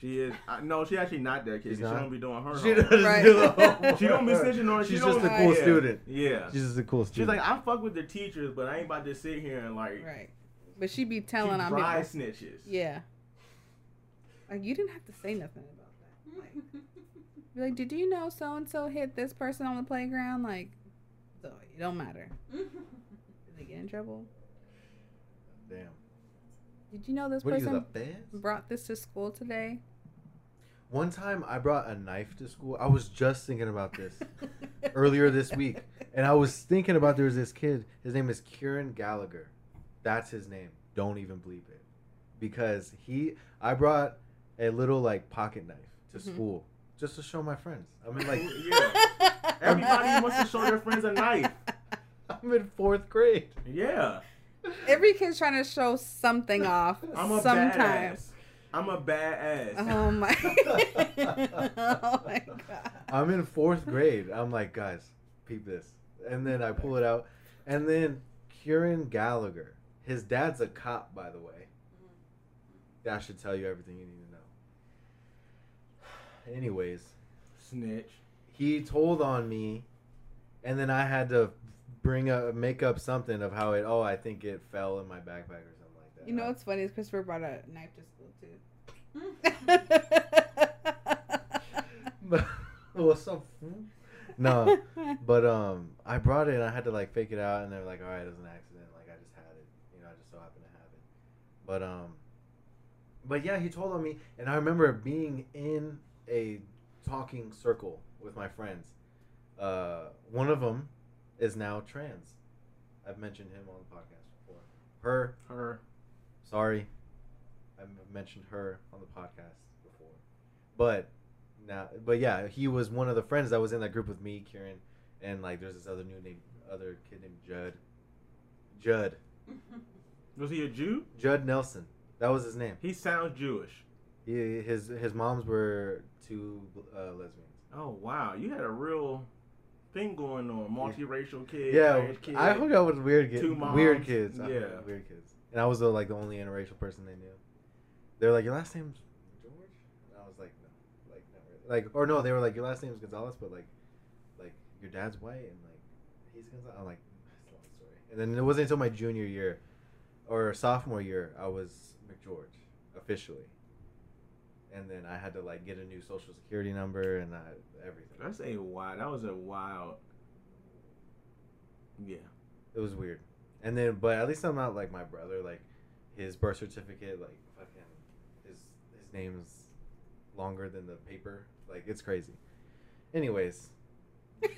She is. I, no, she actually not that kid. She's She not? don't be doing her. She homework. doesn't Right. do the homework. She don't be snitching on. She She's don't, just a cool yeah. student. Yeah. She's just a cool student. She's student. like, I fuck with the teachers, but I ain't about to sit here and like. Right. But she be She telling on dry people. snitches. Yeah. Like you didn't have to say nothing about that. [LAUGHS] Like, be like, did you know so and so hit this person on the playground? Like, so it don't matter. [LAUGHS] Did they get in trouble? Damn. Did you know this What are you, person brought this to school today? One time I brought a knife to school. I was just thinking about this earlier this week. [LAUGHS] And I was thinking about there was this kid. His name is Kieran Gallagher. That's his name. Don't even bleep it. Because he I brought a little like pocket knife to Mhm. school just to show my friends. I mean like [LAUGHS] Yeah. Everybody wants to show their friends a knife. [LAUGHS] I'm in fourth grade. Yeah. Every kid's trying to show something off [LAUGHS] I'm a sometime. badass. I'm a badass. Oh my. oh my god. I'm in fourth grade. I'm like, guys, peep this. And then I pull it out. And then Kieran Gallagher. His dad's a cop, by the way. That should tell you everything you need to know. Anyways, Snitch. he told on me, and then I had to bring up, make up something of how it. Oh, I think it fell in my backpack or something like that. You know what's funny is Christopher brought a knife to school too. [LAUGHS] What's up? fool? No, but um, I brought it and I had to like fake it out, and they're like, "All right, it was an accident. Like I just had it. You know, I just so happened to have it." But um, but yeah, he told on me, and I remember being in a talking circle with my friends. Uh, one of them is now trans. I've mentioned him on the podcast before. Her, Her. sorry, I've mentioned her on the podcast before, but now, but yeah, he was one of the friends that was in that group with me, Kieran, and like there's this other new name, other kid named Judd. Judd, [LAUGHS] Was he a Jew? Judd Nelson. That was his name. He sounds Jewish. He, his his moms were two uh, lesbians. Oh wow, you had a real thing going on. Multiracial kid. yeah, kid. I hung out with weird kids. two moms, Weird kids. I yeah. weird kids. And I was the, like the only interracial person they knew. They were like, "Your last name's George," and I was like, "No, like not really." Like, or no, they were like, "Your last name's Gonzalez," but like, like your dad's white and like he's Gonzalez. I'm like, that's a long story. And then it wasn't until my junior year or sophomore year I was McGeorge officially. And then I had to like get a new social security number and I, everything. That's a wild. That was a wild. Yeah. It was weird. And then, but at least I'm not like my brother. Like his birth certificate, like fucking his his name's longer than the paper. Like it's crazy. Anyways, [LAUGHS]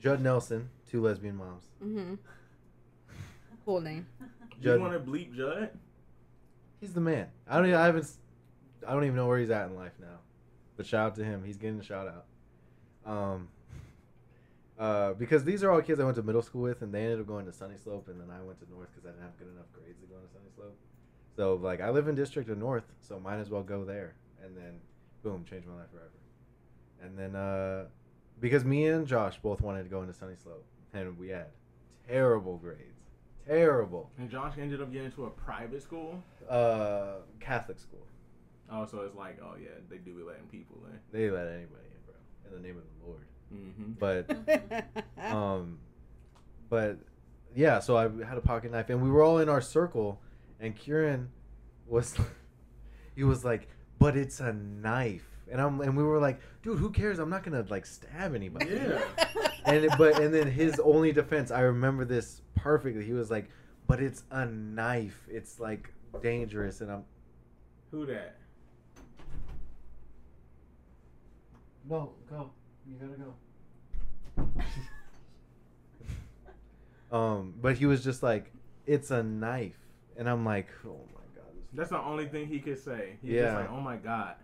Judd Nelson, two lesbian moms. hmm Cool name. You want to bleep Judd? he's the man. I don't. Even, I haven't. s- I don't even know where he's at in life now. But shout out to him. He's getting a shout out. Um. [LAUGHS] Uh, because these are all kids I went to middle school with, and they ended up going to Sunny Slope, and then I went to North because I didn't have good enough grades to go to Sunny Slope. So like I live in District of North, so might as well go there, and then boom, changed my life forever. And then uh, because me and Josh both wanted to go into Sunny Slope, and we had terrible grades, terrible. And Josh ended up getting to a private school. Uh, Catholic school. Oh, so it's like, oh yeah, they do be letting people in. They let anybody in, bro, in the name of the Lord. Mm-hmm. But [LAUGHS] um but yeah so i had a pocket knife and we were all in our circle and kieran was [LAUGHS] he was like but it's a knife and i'm and we were like dude who cares i'm not gonna like stab anybody Yeah. [LAUGHS] and but and then his only defense i remember this perfectly he was like but it's a knife it's like dangerous and i'm Who that? no go you gotta go [LAUGHS] um but he was just like it's a knife and i'm like oh my god That's the only thing he could say. He's Yeah. just like, oh my god.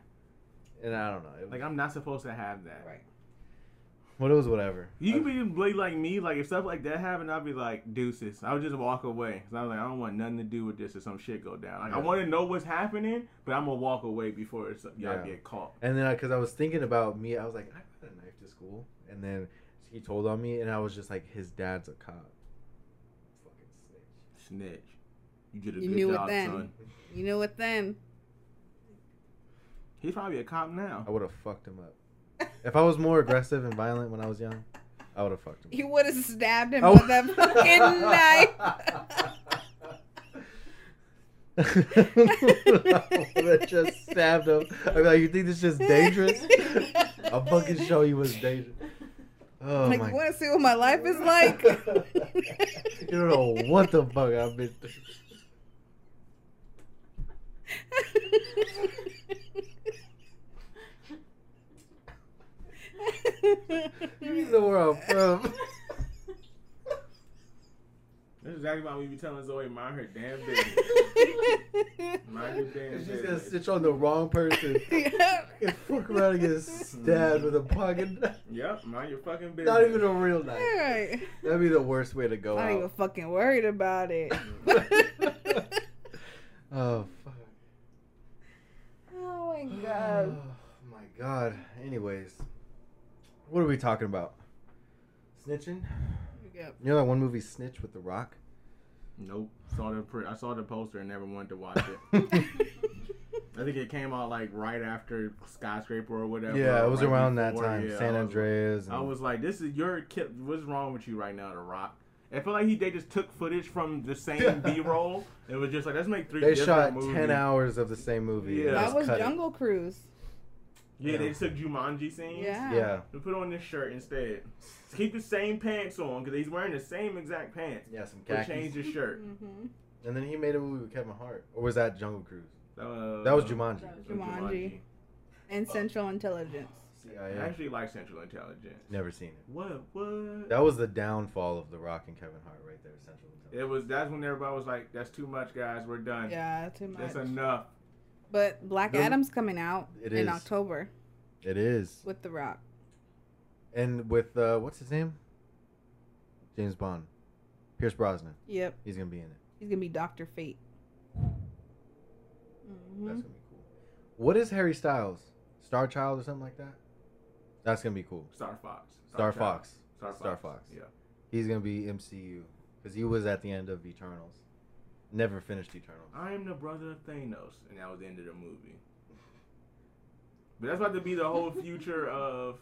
and i don't know it, Like I'm not supposed to have that. right. But it was whatever You can be blade like me. Like if stuff like that happened, I'd be like deuces. I would just walk away. Cause I was like, I don't want nothing to do with this if some shit go down. Like I want to know what's happening, but I'm gonna walk away before it's, y'all Yeah. get caught. and then because I, was thinking about me i was like i brought a knife to school and then he told on me and i was just like his dad's a cop fucking snitch Snitch. You did a You good knew it job, then. son. You knew what then? He's probably a cop now. i would have fucked him up if i was more aggressive and violent when i was young i would have fucked him You would have stabbed him with that fucking knife. [LAUGHS] I would have just stabbed him. I'd be like, you think this is dangerous? I'll fucking show you what's dangerous. Oh like, my want to see what my life is like? [LAUGHS] you don't know what the fuck I've been through. [LAUGHS] [LAUGHS] You know where I'm from. That's exactly why we be telling Zoe mind her damn [LAUGHS] business. Mind your damn She's gonna business. stitch on the wrong person [LAUGHS] and fuck around and get stabbed with a pocket knife. Yep, mind your fucking business. Not even a real knife. Alright. That'd be the worst way to go I'm not even fucking worried about it. oh fuck. Oh fucking god. [SIGHS] Oh my god. Anyways, what are we talking about? Snitching? Yep. You know that one movie Snitch with The Rock? Nope. Saw the pre- I saw the poster and never wanted to watch it. [LAUGHS] I think it came out like right after Skyscraper or whatever. yeah, it was right around that time. yeah, San I was- Andreas. I was like, "This is your kid. What's wrong with you right now, The Rock?" I feel like he they just took footage from the same B roll. It was just like, let's make three. They different shot movies. 10 hours of the same movie. Yeah. That just was cut it. Jungle Cruise. Yeah, they took Jumanji scenes. Yeah. Yeah. And put on this shirt instead. Keep the same pants on because he's wearing the same exact pants. Yeah, some But khakis. change his shirt. Mm-hmm. And then he made a movie with Kevin Hart. Or was that Jungle Cruise? Uh, That was Jumanji. that was Jumanji. Jumanji. And Central Intelligence. I actually like Central Intelligence. Never seen it. What? What? That was the downfall of The Rock and Kevin Hart right there, Central Intelligence. It was. That's when everybody was like, "That's too much, guys. We're done. Yeah, too much. That's enough." But Black The- Adam's coming out It in is. October It is. with The Rock. And with, uh, what's his name? James Bond. Pierce Brosnan. Yep. He's going to be in it. He's gonna be Doctor Fate. That's hmm going to be cool. What is Harry Styles? Star Child or something like that? That's going to be cool. Star Fox. Star Child. Fox. Star Fox. Star Fox. Yeah. He's going to be MCU. Because he was at the end of Eternals. Never finished Eternals. I am the brother of Thanos, and that was the end of the movie. But that's about to be the whole future of.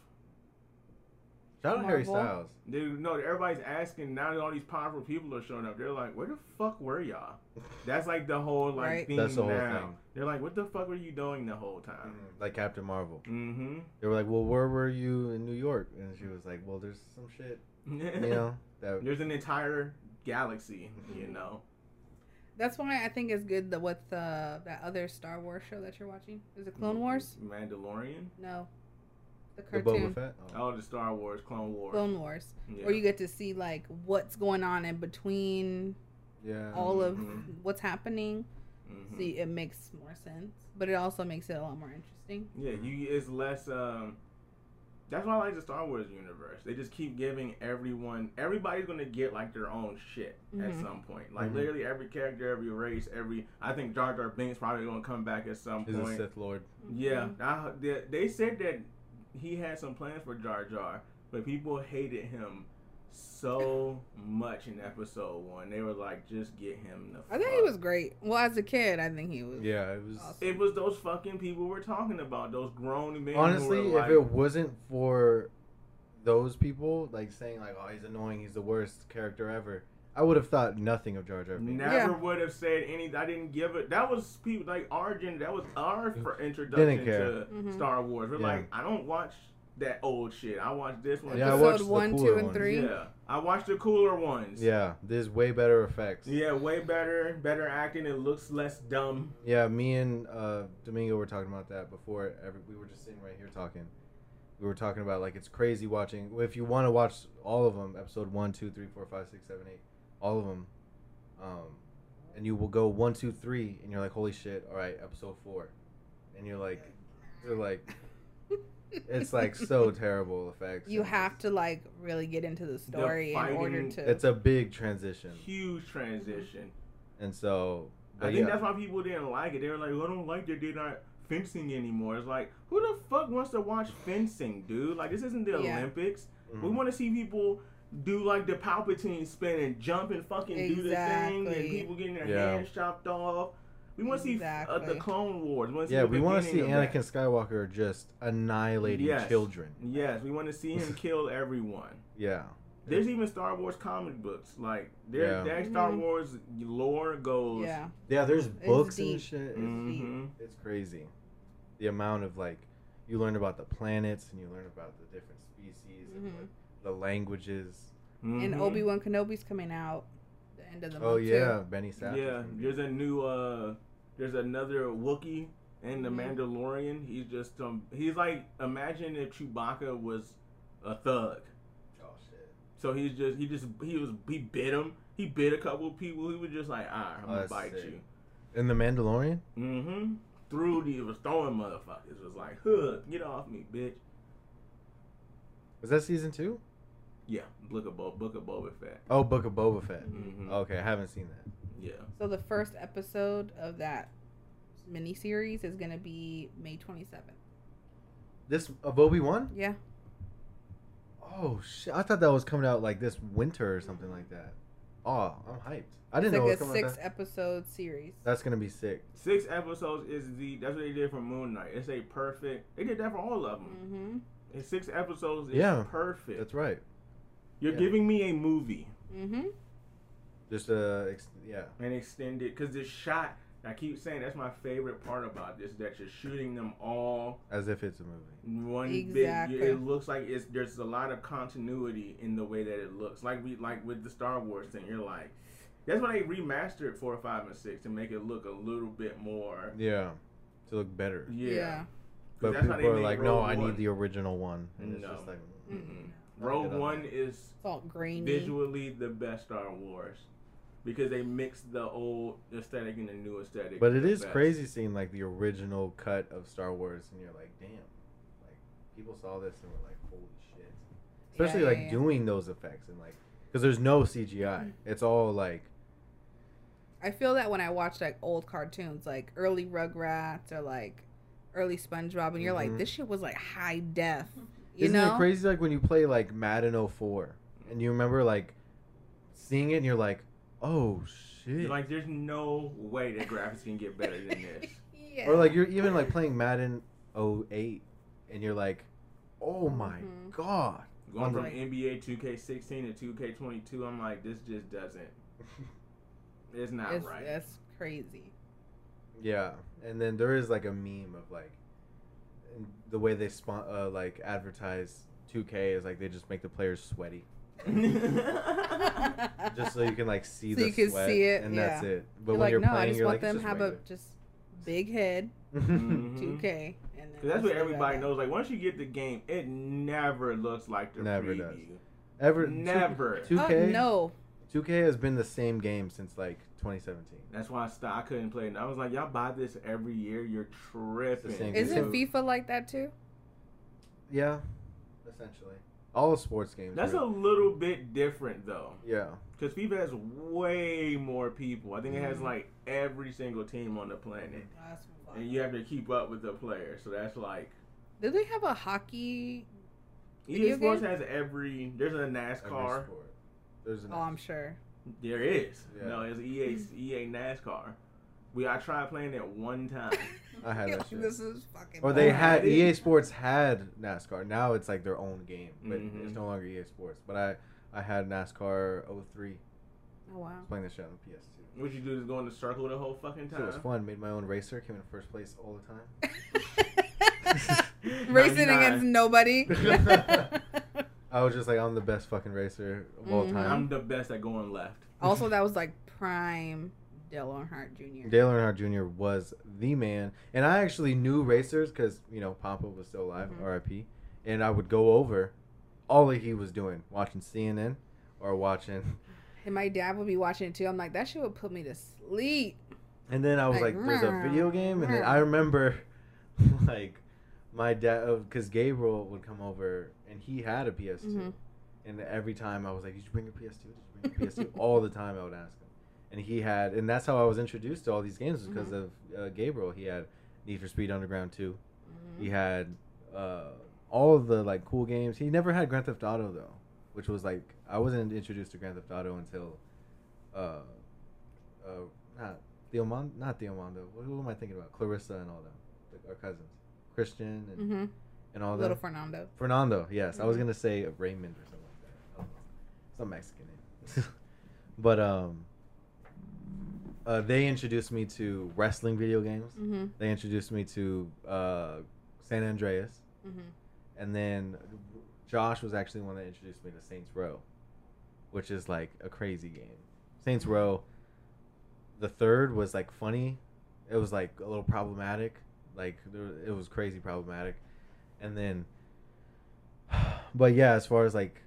Shout out Harry Styles. Dude, no, everybody's asking now that all these powerful people are showing up. They're like, "Where the fuck were y'all?" That's like the whole like Right. theme That's the whole now. thing. They're like, "What the fuck were you doing the whole time?" Like Captain Marvel. Mm-hmm. They were like, "Well, where were you in New York?" And she was like, "Well, there's some shit, you [LAUGHS] know, that There's an entire galaxy, you know. That's why I think it's good that with uh, that other Star Wars show that you're watching. Is it Clone Wars? Mandalorian. No, the the cartoon. Boba Fett." Oh. Oh, the Star Wars, Clone Wars. Clone Wars, Yeah. where you get to see like what's going on in between Yeah. all of Mhm. what's happening. Mhm. See, it makes more sense, but it also makes it a lot more interesting. Yeah, you it's less. Um, that's why I like the Star Wars universe. They just keep giving everyone. Everybody's gonna get like their own shit at Mhm. some point. Like Mhm. literally every character, every race, every. I think Jar Jar Binks probably gonna come back at some He's a point. Sith Lord. Yeah, I, they, they said that he had some plans for Jar Jar, but people hated him so much in episode one. They were like, just get him the. I think he was great. Well, as a kid, I think he was. Yeah, it was. Awesome. It was those fucking people we're talking about. Those grown men. Honestly, who were if like, it wasn't for those people, like saying like, "Oh, he's annoying, he's the worst character ever," I would have thought nothing of Jar Jar Binks. Never Yeah. would have said any. I didn't give it. That was people like our gen. That was our for introduction care. to Mhm. Star Wars. We're Yeah. like, I don't watch that old shit. I watched this one. Yeah, I Episode watched the one, two, cooler and ones. three. Yeah, I watched the cooler ones. Yeah, there's way better effects. Yeah, way better, better acting. It looks less dumb. Yeah, me and uh, Domingo were talking about that before. Every, we were just sitting right here talking. We were talking about like it's crazy watching. If you want to watch all of them, episode one, two, three, four, five, six, seven, eight, all of them, um, and you will go one, two, three, and you're like, holy shit! All right, episode four, and you're like, you're like, it's like so [LAUGHS] terrible effects. You have to like really get into the story in fighting- order to. It's a big transition, Huge transition. and so. I think yeah. that's why people didn't like it. They were like, "I don't like that they're not fencing anymore." It's like, who the fuck wants to watch fencing, dude? Like, this isn't the Yeah. Olympics. We Mhm. want to see people do like the Palpatine spin and jump and fucking do the thing, and people getting their Yeah. hands chopped off. We want to see uh, the Clone Wars. We wanna see Yeah, the we want to see Anakin that. Skywalker just annihilating Yes. children. Yes, we want to see him [LAUGHS] kill everyone. Yeah. There's even Star Wars comic books. Like, there, Yeah. that Star Mhm. Wars lore goes. yeah. Yeah, there's It's books deep. and shit. It's, Mhm. it's crazy. The amount of like you learn about the planets and you learn about the different species and Mhm. what, the languages. And Mhm. Obi Wan Kenobi's coming out the end of the month. Oh yeah, too. Benny Safdie. Yeah, there's a new uh there's another Wookie in the Mhm. Mandalorian. He's just um he's like imagine if Chewbacca was a thug. Oh shit. So he's just he just he was he bit him. He bit a couple of people. He was just like, ah, I'm Oh, gonna that's bite sick. you. In the Mandalorian. Mm-hmm. Through the was throwing motherfuckers. Was like, huh, get off me, bitch. Was that season two? Yeah, Book of Bo- Book of Boba Fett. Oh, Book of Boba Fett. Mhm. Okay, I haven't seen that. Yeah. So the first episode of that mini series is gonna be May twenty seventh. This of Obi Wan? Yeah. Oh shit! I thought that was coming out like this winter or something like that. Oh, I'm hyped. I didn't it's know it like was a coming out six that. episode series. That's gonna be sick. Six episodes is the that's what they did for Moon Knight. It's a perfect. They did that for all of them. Mm-hmm. And six episodes is Yeah, perfect. That's right. You're yeah. giving me a movie, Mm-hmm. Just uh, ex- yeah. an extended, because this shot. I keep saying that's my favorite part about this. That you're shooting them all As if it's a movie. one Exactly. big. It looks like it's there's a lot of continuity in the way that it looks. Like we like with the Star Wars thing. You're like, that's why they remastered four, five, and six to make it look a little bit more. Yeah, to look better. Yeah. Yeah. 'Cause But people are like, no, Rogue I need the original one, and it's just like, Mm-mm. I'll Rogue One that. is It's all grainy. visually the best Star Wars because they mixed the old aesthetic and the new aesthetic. But it is best. crazy seeing like the original cut of Star Wars, and you're like, damn, like people saw this and were like, holy shit. Especially Yeah, like yeah, yeah. doing those effects and like, because there's no CGI. It's all like, I feel that when I watch like old cartoons, like early Rugrats or like early SpongeBob, and you're Mhm. like, this shit was like high def. You isn't know? it crazy? Like when you play like Madden 04, and you remember like seeing it, and you're like, oh shit. Like, there's no way the graphics can get better than [LAUGHS] this. yeah. Or like you're even like playing Madden 08, and you're like, oh my Mhm. god. Going from Like- NBA 2K16 to 2K22, I'm like, this just doesn't. [LAUGHS] It's not it's, right. That's crazy. Yeah, and then there is like a meme of like the way they spon- uh, like advertise 2K is like they just make the players sweaty, [LAUGHS] just so you can like see So the you can sweat, see it, and yeah. that's it. But You're when like, you're no, playing, I just you're want like them it's to have just a just big head. [LAUGHS] Mhm. 2K, and [LAUGHS] that's what everybody knows. Like once you get the game, it never looks like the Never preview. does. Ever Never. two K? Uh, no, 2K has been the same game since like 2017. That's why I, stopped. I couldn't play it. I was like, y'all buy this every year. You're tripping. isn't game. FIFA like that too? Yeah, essentially all the sports games. That's a little bit different though, yeah. because FIFA has way more people. I think it has Mhm. like every single team on the planet, That's and you have to keep up with the players. So that's like Do they have a hockey? EA Sports game? has every. There's a Every NASCAR. sport. There's an Oh, I'm sure. There is. Yeah. No, it's EA EA NASCAR. We I tried playing it one time. I had that [LAUGHS] shit. This is fucking. Or they had had? EA Sports had NASCAR. Now it's like their own game, but Mhm. it's no longer EA Sports. But I I had NASCAR 03. Oh wow. I was playing this shit on the PS2. What you do is go in the circle the whole fucking time. So time. it was fun. Made my own racer. Came in first place all the time. [LAUGHS] Racing against nobody. [LAUGHS] I was just like, I'm the best fucking racer of all Mhm. time. I'm the best at going left. also, [LAUGHS] that was like prime Dale Earnhardt Jr. Dale Earnhardt Jr. was the man, and I actually knew racers because you know Papa was still alive, Mhm. R.I.P. And I would go over all that he was doing, watching CNN or watching, And my dad would be watching it too. I'm like, that shit would put me to sleep. and then I was Like, like, "There's a video game," and then I remember, [LAUGHS] like, my dad, because Gabriel would come over and he had a PS2, Mhm. and every time I was like, "Did you bring your PS2? Did you bring your PS2?" [LAUGHS] all the time I would ask him, and he had, and that's how I was introduced to all these games because Mhm. of uh, Gabriel. He had Need for Speed Underground 2. Mhm. He had uh, all of the like cool games. He never had Grand Theft Auto though, which was like I wasn't introduced to Grand Theft Auto until, uh, uh, not Theomon, not Theomondo. Who, who am I thinking about? Clarissa and all them, like our cousins, Christian and Mhm. And all Little that. Fernando. Fernando, yes, I was Mhm. gonna say Raymond or something like that. Know. Some Mexican name. [LAUGHS] but um, uh, they introduced me to wrestling video games. Mhm. They introduced me to uh, San Andreas, Mhm. and then Josh was actually the one that introduced me to Saints Row, which is like a crazy game. Saints Row. The third was like funny. It was like a little problematic. Like it was crazy problematic, and then. [SIGHS] But yeah, as far as like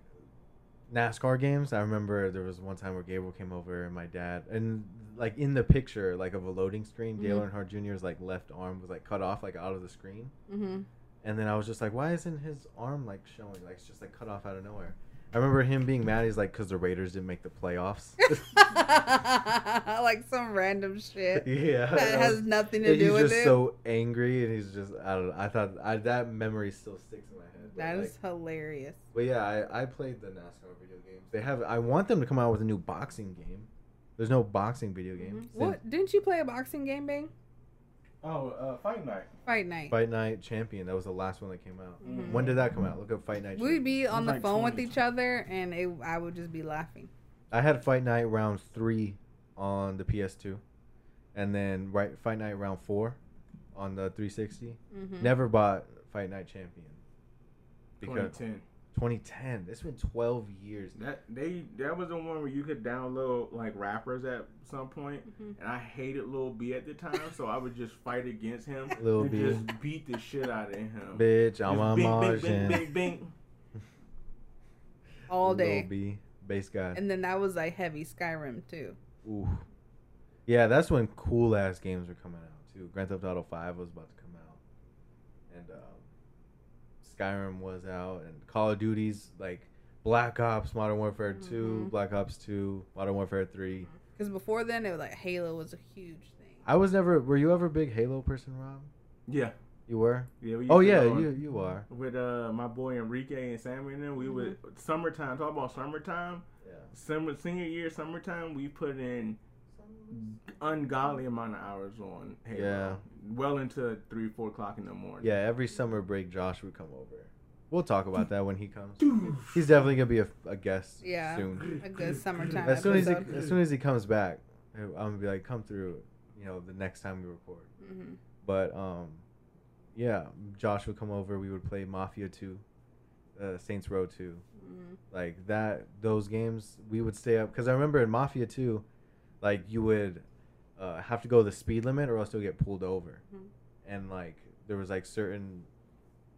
NASCAR games, I remember there was one time where Gabriel came over and my dad, and like in the picture, like of a loading screen, Dale Mhm. Earnhardt Jr.'s like left arm was like cut off like out of the screen, Mhm. and then I was just like, why isn't his arm like showing? Like it's just like cut off out of nowhere. I remember him being mad. He's like, because the Raiders didn't make the playoffs. [LAUGHS] like some random shit [LAUGHS] yeah, that has nothing to do with it. He's just so angry, and he's just I don't know. I thought I, that memory still sticks in my head. that like, is hilarious. But yeah, I, I played the NASCAR video games. They have. I want them to come out with a new boxing game. There's no boxing video game. Mhm. What didn't you play a boxing game, Bang? Oh, uh, Fight Night. Fight night. Fight Night Champion. That was the last one that came out. Mhm. When did that come out? Look up Fight Night. We'd be on the like phone with each other, and it, I would just be laughing. I had Fight Night round three on the PS2, and then right Fight Night round four on the 360. Mhm. Never bought Fight Night Champion because 2010. 2010. It's been 12 years. That they that was the one where you could download like rappers at some point, Mhm. and I hated Lil B at the time, so I would just fight against him [LAUGHS] Lil and B. just beat the shit out of him. Bitch, Just I'm on bing, bing, Martian. bing, bing, bing. [LAUGHS] all day. Lil B, bass guy. And then that was like heavy Skyrim too. Ooh. Yeah, that's when cool ass games were coming out too. Grand Theft Auto Five was about to come out, and um, Skyrim was out, and Call of Duty's like Black Ops, Modern Warfare 2 Mhm. Black Ops Two, Modern Warfare Three. Because before then, it was like Halo was a huge thing. I was never. Were you ever a big Halo person, Rob? Yeah, You were. yeah. We Oh yeah, you you are. With uh my boy Enrique and Sammy and them, we would summertime. Talk about summertime. Yeah. Summer senior year summertime, we put in ungodly amount of hours on Halo. Yeah. Well into three, four o'clock in the morning. Yeah. Every summer break, Josh would come over. We'll talk about that when he comes. He's definitely gonna be a, a guest Yeah. soon. A good summertime as soon as he as soon as he comes back, I'm gonna be like, come through, you know, the next time we record. Mhm. But um, yeah, Josh would come over. We would play Mafia Two, uh, Saints Row Two, Mhm. like that. Those games we would stay up because I remember in Mafia Two, like you would uh, have to go the speed limit or else you'll get pulled over, Mhm. and like there was like certain.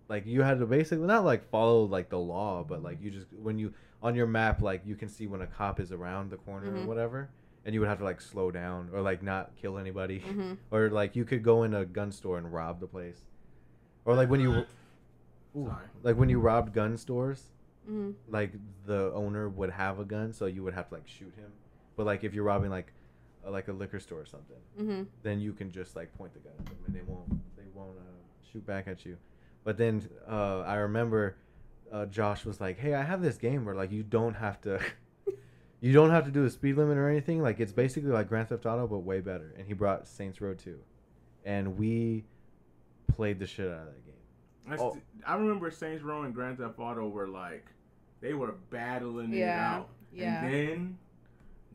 Like you had to basically not like follow like the law, but like you just when you on your map like you can see when a cop is around the corner Mhm. or whatever, and you would have to like slow down or like not kill anybody, Mhm. [LAUGHS] or like you could go in a gun store and rob the place, or like when you, [LAUGHS] Ooh, Sorry. like when you robbed gun stores, Mhm. like the owner would have a gun, so you would have to like shoot him. But like if you're robbing like a, like a liquor store or something, Mhm. then you can just like point the gun at them and they won't they won't uh, shoot back at you. But then uh, I remember uh, Josh was like, "Hey, I have this game where like you don't have to." [LAUGHS] You don't have to do a speed limit or anything. Like it's basically like Grand Theft Auto, but way better. And he brought Saints Row 2, and we played the shit out of that game. I, Oh. I remember Saints Row and Grand Theft Auto were like, they were battling it out. yeah. And then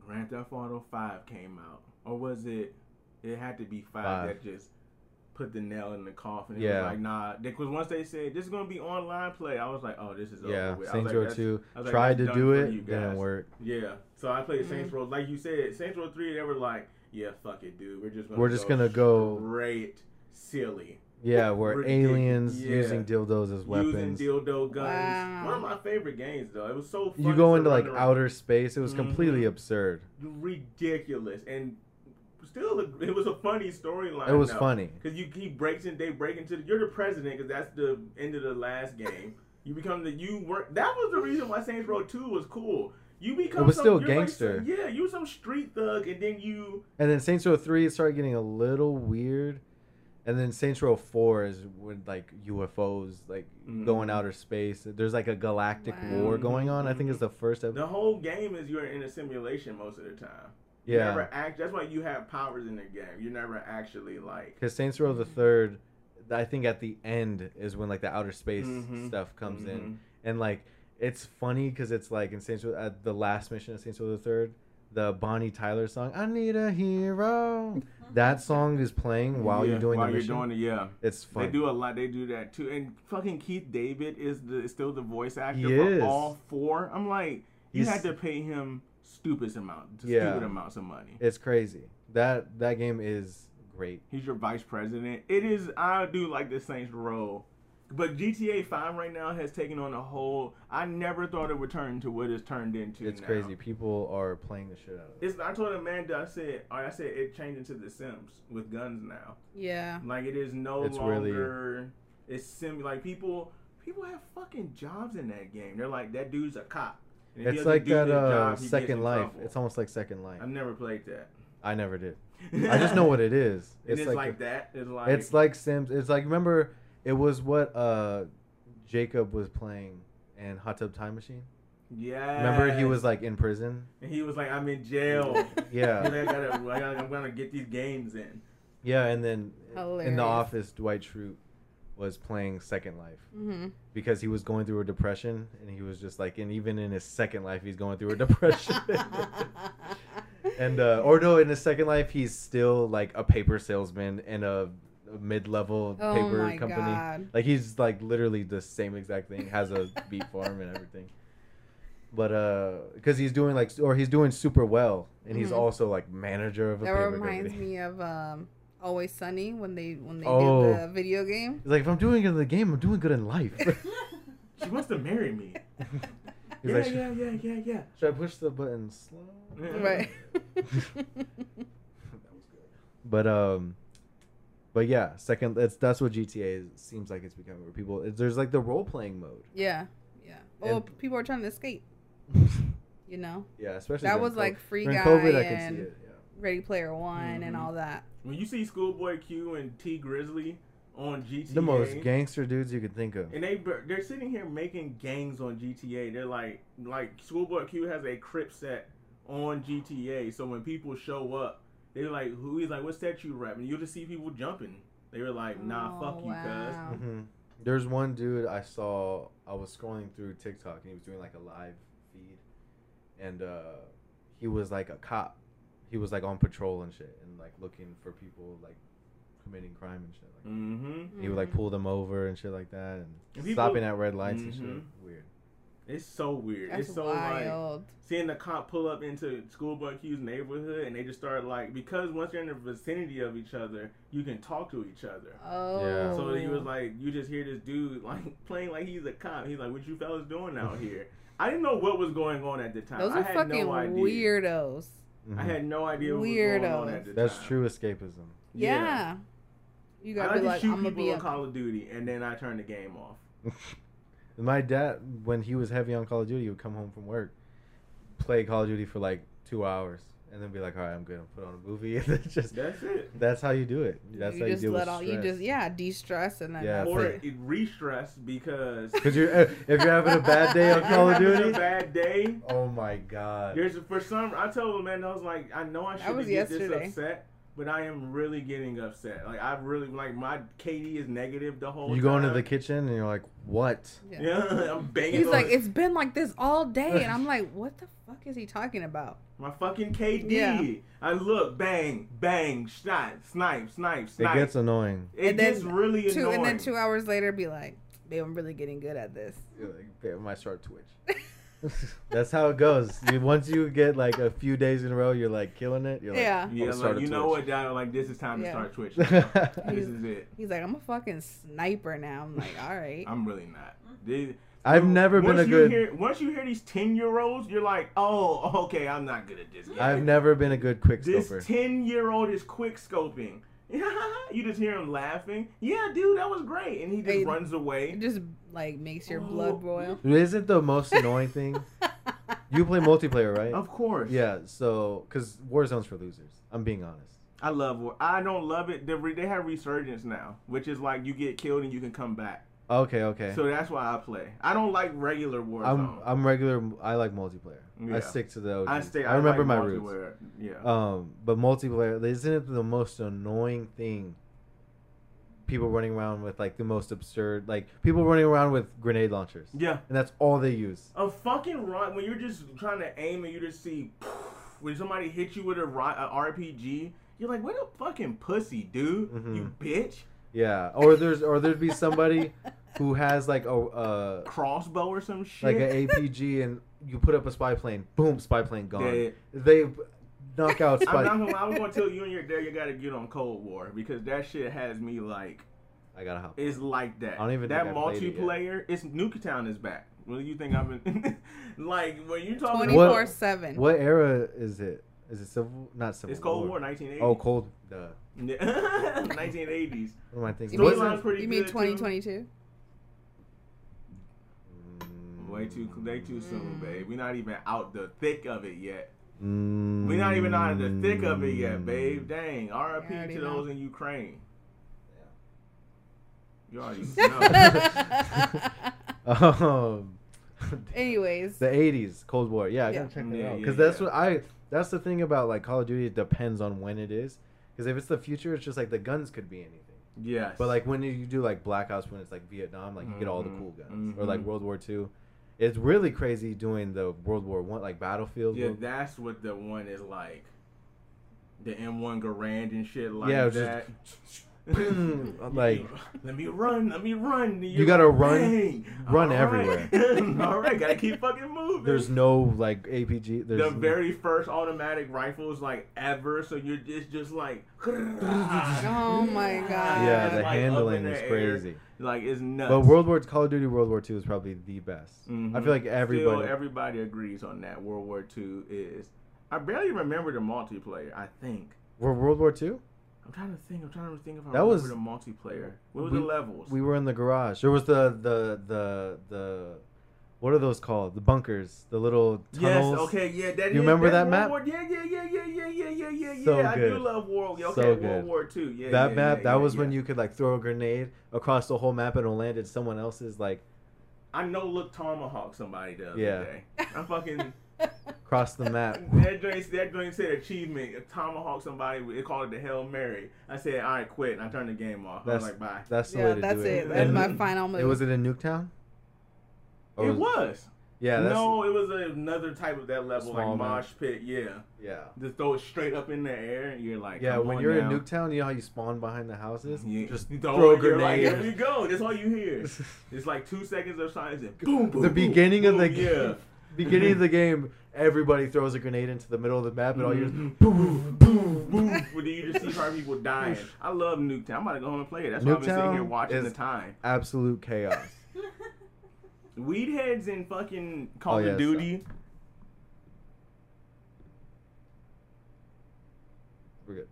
Grand Theft Auto 5 came out. Or was it, it had to be 5, Five. that just put the nail in the coffin. It Yeah. was like, nah. Because once they said, this is going to be online play, I was like, oh, this is yeah, over with. Saints Row that's- 2 I like, tried to do it, you didn't work. Yeah. So I played. Saints mm-hmm. Row. Like you said, Saints Row 3, they were like, yeah, fuck it, dude. We're just going We're just gonna go- straight silly. Yeah, [LAUGHS] where Ridiculous. aliens Yeah. using dildos as weapons. Using dildo guns. Wow. One of my favorite games, though. It was so fun. you go into like outer space. It was completely Mhm. absurd. ridiculous and still it was a funny storyline. It was funny. because you he breaks in. They break into. The, you're the president because that's the end of the last game. You become the you work. That was the reason why Saints Row Two was cool. You become it was some, still you're like gangster. yeah, you were some street thug, and then you And then Saints Row 3 started getting a little weird. And then Saints Row 4 is with like UFOs like going Mhm. outer space. There's like a galactic Wow. war going on. I think it's the first episode. the whole game is you're in a simulation most of the time. You Yeah. never act. That's why you have powers in the game. You're never actually like. Because Saints Row the third, I think at the end is when like the outer space Mhm. stuff comes in, Mhm. and like it's funny because it's like in Saints Row at the last mission of Saints Row the third, the Bonnie Tyler song "I Need a Hero," mm-hmm. that song is playing while Yeah, you're doing while the you're mission. doing it, yeah. it's fun. They do a lot. They do that too. And fucking Keith David is the is still the voice actor He for is. all four. I'm like, you He's- had to pay him stupid amount, Yeah. stupid amounts of money. It's crazy. That that game is great. He's your vice president. It is. I do like the Saints Row, but GTA Five right now has taken on a whole. I never thought it would turn into what it's turned into. It's now. crazy. People are playing the shit out of it. It's. I told Amanda. I said. I said it changed into The Sims with guns now. Yeah. Like it is no It's really- longer. It's sim like people. People have fucking jobs in that game. They're like that dude's a cop. And It's like that uh, job, Second Life. trouble. It's almost like Second Life. I've never played that. I never did. [LAUGHS] I just know what it is. And it's, like, a- that. It's like It's like Sims. It's like remember it was what uh Jacob was playing in Hot Tub Time Machine. yeah. Remember he was like in prison. and he was like, I'm in jail. [LAUGHS] Yeah, And I gotta, I gotta, I'm gonna get these games in. yeah, and then in the office, Dwight Schrute was playing Second Life Mm-hmm. because he was going through a depression, and he was just like, and even in his second life, he's going through a depression. [LAUGHS] [LAUGHS] and uh, or no, in his second life, he's still like a paper salesman in a, a mid-level oh paper my company. god. Like he's like literally the same exact thing. Has a [LAUGHS] beet farm and everything. But uh, because he's doing like, or he's doing super well, and he's Mhm. also like manager of a That paper reminds company. me of um, Always Sunny when they when they Oh. did the video game. He's like, if I'm doing good in the game, I'm doing good in life. [LAUGHS] [LAUGHS] She wants to marry me. he's yeah, like, yeah, yeah, yeah, yeah. should I push the button slow? Yeah. Right. But um, but yeah, second that's that's what GTA is, seems like it's becoming. Where people it's, there's like the role playing mode. yeah, yeah. Well, And- people are trying to escape. [LAUGHS] You know, yeah, especially that was co- like Free during Guy COVID. And. Yeah. Ready Player One and Mhm. all that. When you see Schoolboy Q and Tee Grizzley on GTA, The most gangster dudes you could think of. and they they're sitting here making gangs on GTA. They're like like Schoolboy Q has a Crip set on GTA, so when people show up, they're like, "Who?" He's like, "What set you rap?" And you just see people jumping. They were like, "Nah, Oh, fuck you, wow. cuz." hmm There's one dude I saw. I was scrolling through TikTok and he was doing like a live feed, and uh, he was like a cop. He was like on patrol and shit, and like looking for people like committing crime and shit. Like Mm-hmm. he would like pull them over and shit like that, and And people- stopping at red lights and Mhm. shit. Weird. It's so weird. That's it's so like wild. seeing the cop pull up into Schoolboy Q's neighborhood, and they just start like because once you're in the vicinity of each other, you can talk to each other. oh. yeah. So he was like, you just hear this dude [LAUGHS] like playing like he's a cop. He's like, "What you fellas doing out here?" [LAUGHS] I didn't know what was going on at the time. Those I are had fucking no idea. weirdos. I had no idea what was going on at the time. That's true escapism. Yeah. You I gotta like be to like, shoot I'm gonna people be in a. Call of Duty, and then I turn the game off. [LAUGHS] My dad, when he was heavy on Call of Duty, he would come home from work, play Call of Duty for like two hours, and then be like, "All right, I'm good. I'll put on a movie." [LAUGHS] And then just That's it. that's how you do it. That's you how you just deal let with all. stress. You just yeah, de-stress and then. Yeah, Or it. it re-stress because [LAUGHS] Because you're uh, if you're having a bad day on Call of Duty. a bad day. Oh my god. There's for some. I told him, man, I was like, I know I shouldn't get yesterday. this upset, but I am really getting upset. Like I really like my KD is negative the whole. Time. You go into the kitchen and you're like, "What?" Yeah. Yeah, [LAUGHS] I'm banging. He's on like, it's been like this all day, and I'm [LAUGHS] like, what the fuck is he talking about? my fucking KD. Yeah. I look, bang, bang, shot, snipe, snipe, snipe. It gets annoying. It And then gets really Two, annoying. and then two hours later, be like, babe, I'm really getting good at this. You're like, "Babe, I might start Twitch. [LAUGHS] That's how it goes. You, once you get like a few days in a row, you're like killing it. You're like, Yeah. "I'm Yeah, like you know what, Twitch." Dad? Like this is time Yeah. to start [LAUGHS] Twitch. This is it. He's like, I'm a fucking sniper now. I'm like, all right. I'm really not. They- I've never been once a you good. Hear, once you hear these ten year olds, you're like, oh, okay, I'm not good at this. Game. I've never been a good quick This ten year old is quick scoping. [LAUGHS] you just hear him laughing. Yeah, dude, that was great, and he just Hey, runs away. It just like makes your Oh. blood boil. Isn't the most annoying thing? [LAUGHS] You play multiplayer, right? Of course. Yeah. So, because Warzone's for losers. I'm being honest. I love. War- I don't love it. They, re- they have resurgence now, which is like you get killed and you can come back. Okay. Okay. So that's why I play. I don't like regular Warzone. I'm I'm regular. I like multiplayer. Yeah. I stick to the. OGs. I stay. I remember like my roots. Yeah. Um, but multiplayer isn't it the most annoying thing? People running around with like the most absurd, like people running around with grenade launchers, yeah. and that's all they use. A fucking run when you're just trying to aim and you just see [LAUGHS] when somebody hits you with a, a RPG, you're like, "What a fucking pussy, dude! Mhm. You bitch!" Yeah, or there's or there'd be somebody [LAUGHS] who has like a uh, Crossbow or some shit. like an APG, and you put up a spy plane, boom, spy plane gone. Dead. They knock out [LAUGHS] I'm spy. not gonna. I'm gonna tell you and your dad. You gotta get on Cold War because that shit has me like I gotta hop. it's like that. I don't even that think I it yet. multiplayer. It's Nuketown is back. What do you think I've been [LAUGHS] like when you talking? Twenty about- four seven. What era is it? Is it civil? Not civil. It's Cold War, 1980. Oh, cold. Duh. [LAUGHS] 1980s. What am I thinking? You mean, Storyline's pretty you mean good, too. twenty twenty two? Mm, way too, way too soon, babe. We're not even out the thick of it yet. Mm. We're not even out of the thick of it yet, babe. Dang. I R.I.P. to know. those in Ukraine. [LAUGHS] You already [LAUGHS] know. [LAUGHS] Um, Anyways, the '80s Cold War. Yeah, I gotta check that Yeah, out yeah, because that's yeah. what I. That's the thing about like Call of Duty. It depends on when it is. Because if it's the future, it's just like the guns could be anything. yes. But like when you do like Black Ops, when it's like Vietnam, like you get all the Mhm, cool guns, or like. World War Two. It's really crazy doing the World War One, like Battlefield. yeah, World- that's what the one is like. The M1 Garand and shit like Yeah, just- that. [LAUGHS] [LAUGHS] like let me run, let me run. You gotta run- Bang. run All right. [LAUGHS] all right, gotta keep fucking moving. there's no like APG. There's the very first automatic rifles like ever, so you're just just like. Oh my God. yeah, the like, handling is the air. crazy. Like it's nuts. But World War Call of Duty World War Two is probably the best. Mhm. I feel like everybody. Still, everybody agrees on that. World War II is. I barely remember the multiplayer. I think. Were World War Two? I'm trying to think. I'm trying to think if I That remember was- the multiplayer. What was we- the levels? We were in the garage. There was the the the the. What are those called? The bunkers, the little tunnels. Yes. Okay. Yeah. That You is- remember that's that map? War, yeah. Yeah. Yeah. Yeah. Yeah. Yeah. Yeah. Yeah. Yeah. So I do love World. Okay. So World. War II. Yeah. that yeah, map, yeah, that yeah, was when you could like throw a grenade across the whole map and it'll land in someone else's like I know. Look, tomahawk somebody the other Yeah. day. I fucking. [LAUGHS] across the map. [LAUGHS] That joint, that joint said achievement. Tomahawk somebody. They called it the Hail Mary. I said, all right, quit. And I turned the game off. I That's was like, bye. That's the yeah, way to that's do it. it. That's And my final move. It was it in Nuketown? Or It was. Yeah, that's no, it was another type of that level, like mosh pit. Yeah, yeah. just throw it straight up in the air, and you're like, Yeah, when you're now. in Nuketown, you know how you spawn behind the houses? you Just you [LAUGHS] throw a you're like, grenade. Here we go. That's all you hear. [LAUGHS] It's like two seconds of silence. And boom, boom, the boom, beginning of the boom, game, [LAUGHS] beginning of the game, everybody throws a grenade into the middle of the map, and all you Mhm. boom, boom, boom. But then you just see probably people dying. I love Nuketown. I'm about to go home and play it. That's why I've been sitting here Nuketown watching the time. absolute chaos. Weed heads in fucking Call Oh, of yeah, Duty. We're good.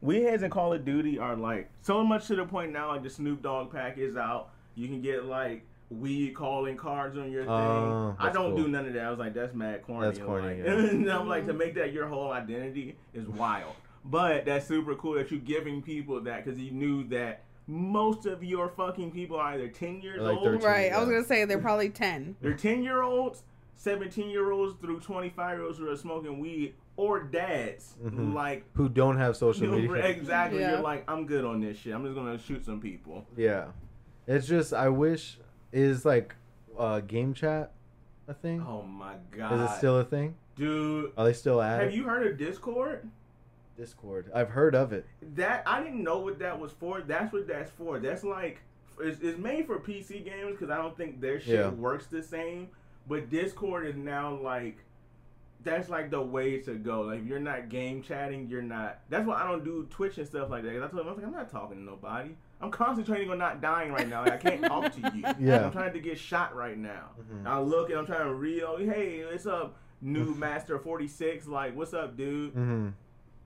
Weed heads in Call of Duty are like so much to the point now. Like the Snoop Dogg pack is out. You can get like weed calling cards on your thing. Oh, I don't cool. do none of that. I was like, that's mad corny. That's corny, Like, [LAUGHS] yeah. and I'm like, to make that your whole identity is wild. But that's super cool that you're giving people that because you knew that most of your fucking people are either 10 years Like old. 13. right. I was gonna say they're probably ten. [LAUGHS] They're 10 year olds, 17 year olds through 25 year olds who are smoking weed, or dads. Mhm. Like, Who don't have [LAUGHS] social media? exactly. Yeah. You're like, I'm good on this shit. I'm just going to shoot some people. Yeah, it's just I wish is like uh, game chat a thing. Oh my God. is it still a thing? Dude, Are they still at have it? you heard of Discord? Discord? I've heard of it. That I didn't know what that was for. That's what that's for. That's like it's, it's made for PC games because I don't think their shit Yeah. works the same. But Discord is now like that's like the way to go. Like if you're not game chatting, you're not. That's why I don't do Twitch and stuff like that. 'Cause I told them I was like, I'm not talking to nobody. I'm concentrating on not dying right now. Like, I can't talk to you. [LAUGHS] Yeah. I'm trying to get shot right now. Mhm. I look and I'm trying to reel. Hey, what's up, new Master 46? Like, what's up, dude? hmm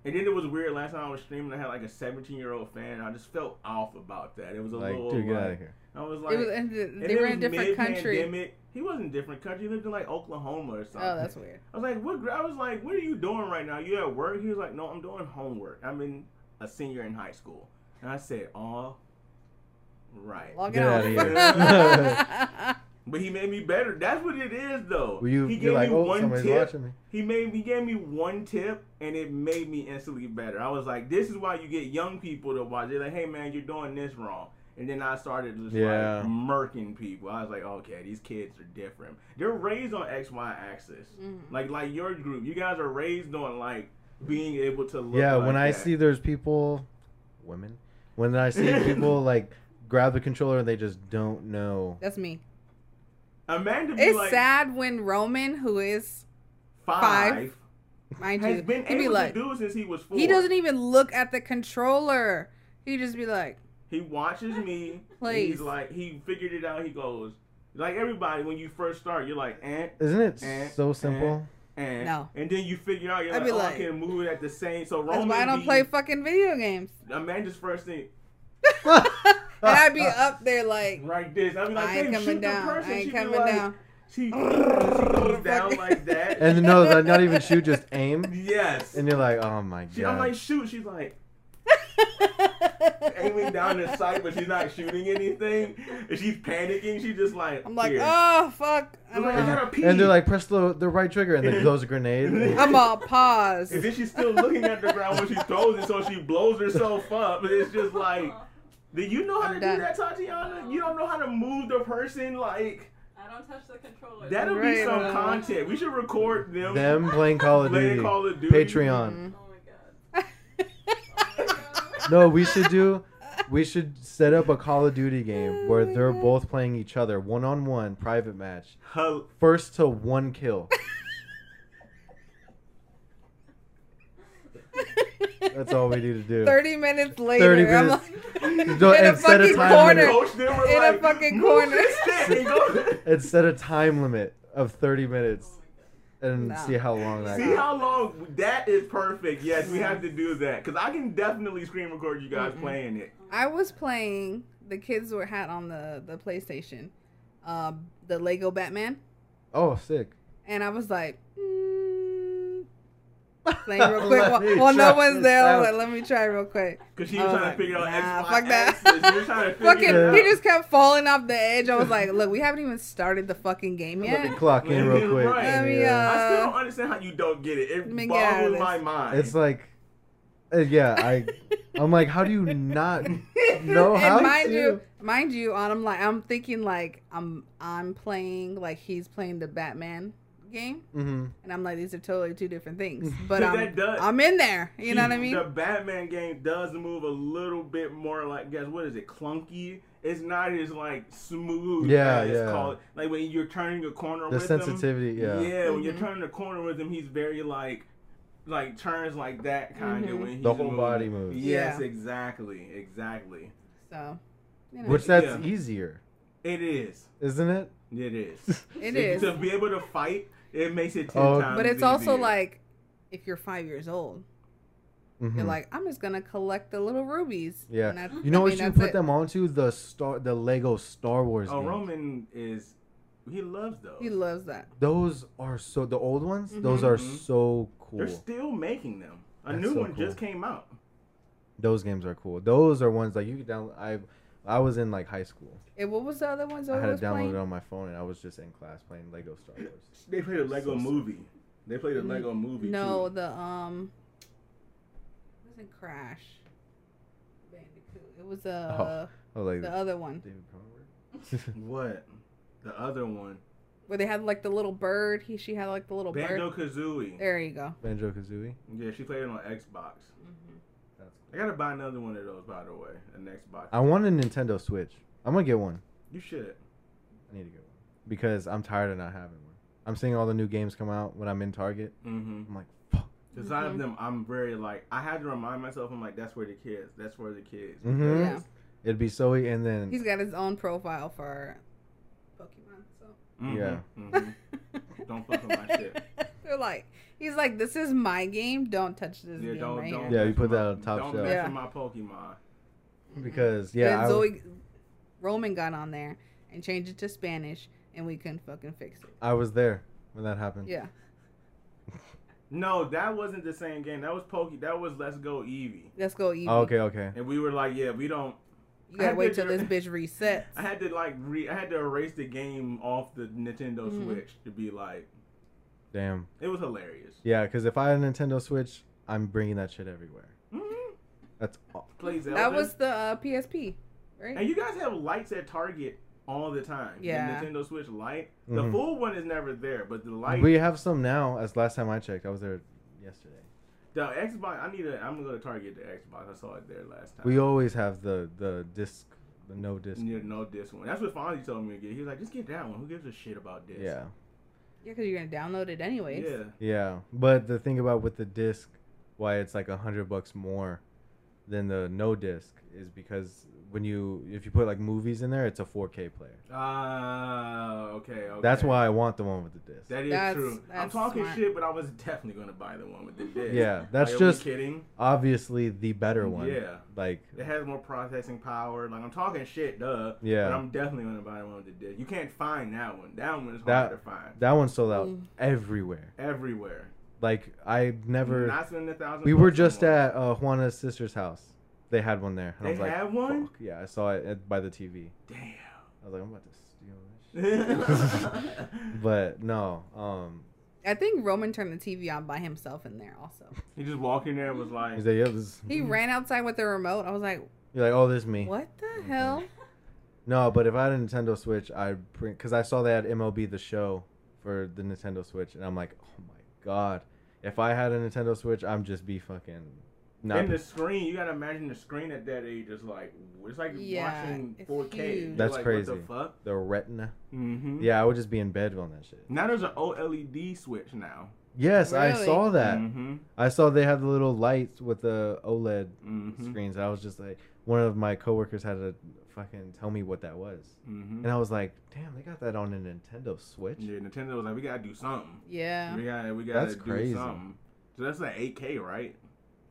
And then it was weird. Last time I was streaming, I had like a 17 year old fan. I just felt off about that. It was a Like, little. dude, get like, out of here. I was like, it was, and and they it were in a different country. mid-pandemic. He wasn't in a different country. He lived in like Oklahoma or something. Oh, that's weird. I was like, what? I was like, what are you doing right now? You at work? He was like, no, I'm doing homework. I'm in a senior in high school. And I said, oh, right. Log Get it outta off. [LAUGHS] [LAUGHS] [LAUGHS] But he made me better. That's what it is, though. Were you? he You're like, me oh, one tip. watching me. He made he gave me one tip and it made me instantly better. I was like, this is why you get young people to watch. They're like, hey man, you're doing this wrong. And then I started just Yeah. like murking people. I was like, okay, these kids are different. They're raised on X Y axis. Mhm. Like like your group. You guys are raised on like being able to look Yeah, like when I that. see there's people, women, when I see [LAUGHS] people like grab the controller and they just don't know. That's me. Amanda be It's like sad when Roman, who is five, mind has you, been he'd be able like, to do it since he was four. he doesn't even look at the controller. He just be like, He watches me. [LAUGHS] and Please. He's like, he figured it out. He goes, like everybody, when you first start, you're like, eh, Isn't it Eh, so simple? eh. No. And then you figure out, you're I'd like, be oh, like- I can move it at the same. So that's Roman why I don't be- play fucking video games. Amanda's first thing, [LAUGHS] [LAUGHS] and I'd be up there like, like this. I be like, I ain't coming shoot down. person." I ain't She'd coming like- down. She, [LAUGHS] she goes down like that. And no, like, not even shoot, just aim. yes. And you're like, oh my She, I'm like, shoot. She's like aiming down the sight, but she's not shooting anything. And she's panicking. She's just like, I'm like, here. oh fuck. I I'm like, I gotta pee. And they're like, press the, the right trigger, and then throws a grenade. I'm all pause. And then she's still looking at the ground when she throws it, so she blows herself up. But it's just like, do you know how I'm to done. do that, Tatiana? You don't know how to move the person like. I don't touch the controller. That'll be some right. content. We should record them. Them playing Call of [LAUGHS] Duty. Call of Duty. Patreon. Mm-hmm. Oh my god. Oh my god. No, we should do. We should set up a Call of Duty game oh where they're both playing each other, one on one, private match. Hel- First to one kill. [LAUGHS] That's all we need to do. 30 minutes later, 30 I'm minutes. like, No, in a and set fucking time corner. limit. Coach them were In a fucking corner." this thing. And set a time limit of 30 minutes and No. see how long that See goes. how long that is perfect. Yes, we have to do that because I can definitely screen record you guys playing it. I was playing. The kids were had on the the PlayStation, uh, the Lego Batman, Oh, sick. and I was like, [LAUGHS] playing real quick. While, while no one's there, out. like, let me try real quick. Because she I was was trying like, to figure out X, nah, Y, fuck that. axis. You were trying to [LAUGHS] figure Fucking, out. he just kept falling off the edge. I was like, look, we haven't even started the fucking game yet. Let me yet. clock in real quick. Right. Let me, Yeah. I still uh, don't understand how you don't get it. It Let me get out of boggles my mind. It's like, uh, yeah, I, I'm like, how do you not [LAUGHS] know how and mind to? you, mind you, on I'm like, I'm thinking like I'm I'm playing like he's playing the Batman game, hmm and I'm like, these are totally two different things. [LAUGHS] But I'm does- I'm in there. You know what I mean? The Batman game does move a little bit more like, guess what is it, clunky? It's not as like smooth. Yeah, as yeah. Called, like when you're turning a corner The with him. sensitivity, yeah. Yeah, when you're Mhm. turning the corner with him, he's very like, like turns like that kind of Mhm. when he's The whole moving. body moves. Yes, Yeah. exactly, exactly. so, you know, Which that's Yeah. easier, It is. isn't it? It is. [LAUGHS] it If- is. to be able to fight. It makes it ten Oh. times. But it's also easier. like, if you're five years old, Mhm. you're like, I'm just gonna collect the little rubies. Yeah. And that's- You know I what you put it. them onto? The star, the Lego Star Wars. Oh, games. Roman is. He loves those. He loves that. Those are so the old ones. Those are Mhm. so cool. They're still making them. A That's new so one cool. just came out. Those games are cool. Those are ones like you can download. I I was in like high school. And what was the other ones? I Zoe had was it downloaded playing? on my phone, and I was just in class playing Lego Star Wars. They played a Lego So sick. movie. They played a Lego movie. No, too. the um, it wasn't Crash. Bandicoot. It was uh Oh, like the other one David Cronenberg. [LAUGHS] [LAUGHS] What? The other one. where they had like the little bird. He she had like the little Banjo bird. Kazooie. There you go. Banjo Kazooie. Yeah, she played it on Xbox. That's I gotta buy another one of those, by the way. An Xbox. I want a Nintendo Switch. I'm gonna get one. You should. I need to get one because I'm tired of not having one. I'm seeing all the new games come out when I'm in Target. Mm-hmm. I'm like, fuck. Besides Mhm. them, I'm very like I had to remind myself. I'm like, that's where the kids. That's where the kids. Mhm. Yeah. It'd be so and then He's got his own profile for Pokemon. So. Mhm, Yeah. mhm. [LAUGHS] Don't fuck with my shit. [LAUGHS] They're like, he's like, this is my game. Don't touch this Yeah, game don't, right don't. here. Yeah, you put with that on top Don't shelf. mess Yeah. with my Pokemon. because yeah, Then I, Zoe, Roman got on there and changed it to Spanish, and we couldn't fucking fix it. I was there when that happened. Yeah. [LAUGHS] No, that wasn't the same game. That was Poke. That was Let's Go Eevee. Let's go Eevee. Oh, okay, okay. And we were like, yeah, we don't. You gotta wait to till this bitch [LAUGHS] resets. I had to like re. I had to erase the game off the Nintendo Mhm. Switch to be like. Damn. It was hilarious. Yeah, because if I had a Nintendo Switch, I'm bringing that shit everywhere. Mm-hmm. That's all. Play Zelda. That was the uh, PSP, right? And you guys have Lites at Target all the time. Yeah. The Nintendo Switch Lite. The Mhm. full one is never there, but the Lite. We have some now. As last time I checked, I was there yesterday. the Xbox. I need a. I'm gonna go to Target the Xbox. I saw it there last time. We always have the the disc, the no disc. Yeah, no disc one. That's what Fonzie told me to get. He was like, just get that one. Who gives a shit about this? Yeah, Yeah, because you're gonna download it anyways. Yeah. yeah. But the thing about with the disc, why it's like a hundred bucks more, than the no disc is because when you if you put like movies in there, it's a 4K player. Ah, okay, okay. That's why I want the one with the disc. That is That's- true. I'm talking smart. shit, but I was definitely gonna buy the one with the disc. Yeah, that's Like, just kidding. obviously the better one. Yeah. Like It has more processing power. Like I'm talking shit, duh. Yeah. But I'm definitely gonna buy the one with the disc. You can't find that one. That one is hard That- to find. that one sold out Mm. everywhere. Everywhere. Like I never. Not spending a thousand. we were just on at uh, Juana's sister's house. They had one there. And I They was like, had one? "Fuck." Yeah, I saw it at, by the TV. Damn. I was like, I'm about to steal this. [LAUGHS] shit. [LAUGHS] but no, um, I think Roman turned the TV on by himself in there also. he just walked in there and was like, he's like, yeah, this. Is, He ran outside with the remote. I was like, You're like, oh, this is me. what the hell? No, but if I had a Nintendo Switch, I'd bring because I saw they had MLB the Show for the Nintendo Switch, and I'm like, oh my god, if I had a Nintendo Switch, I'm just be fucking. Not and the screen, you gotta imagine the screen at that age is like, it's like Yeah, watching it's 4K. huge. That's like, crazy. What the fuck? the Retina. Mm-hmm. Yeah, I would just be in bed on that shit. Now there's an OLED switch now. Yes, I saw that. Mm-hmm. I saw they had the little lights with the OLED Mm-hmm. screens. I was just like, one of my coworkers had to fucking tell me what that was, Mm-hmm. and I was like, damn, they got that on a Nintendo Switch. Yeah, Nintendo was like, we gotta do something. Yeah. We gotta, we gotta That's do crazy. something. So that's like 8K, right?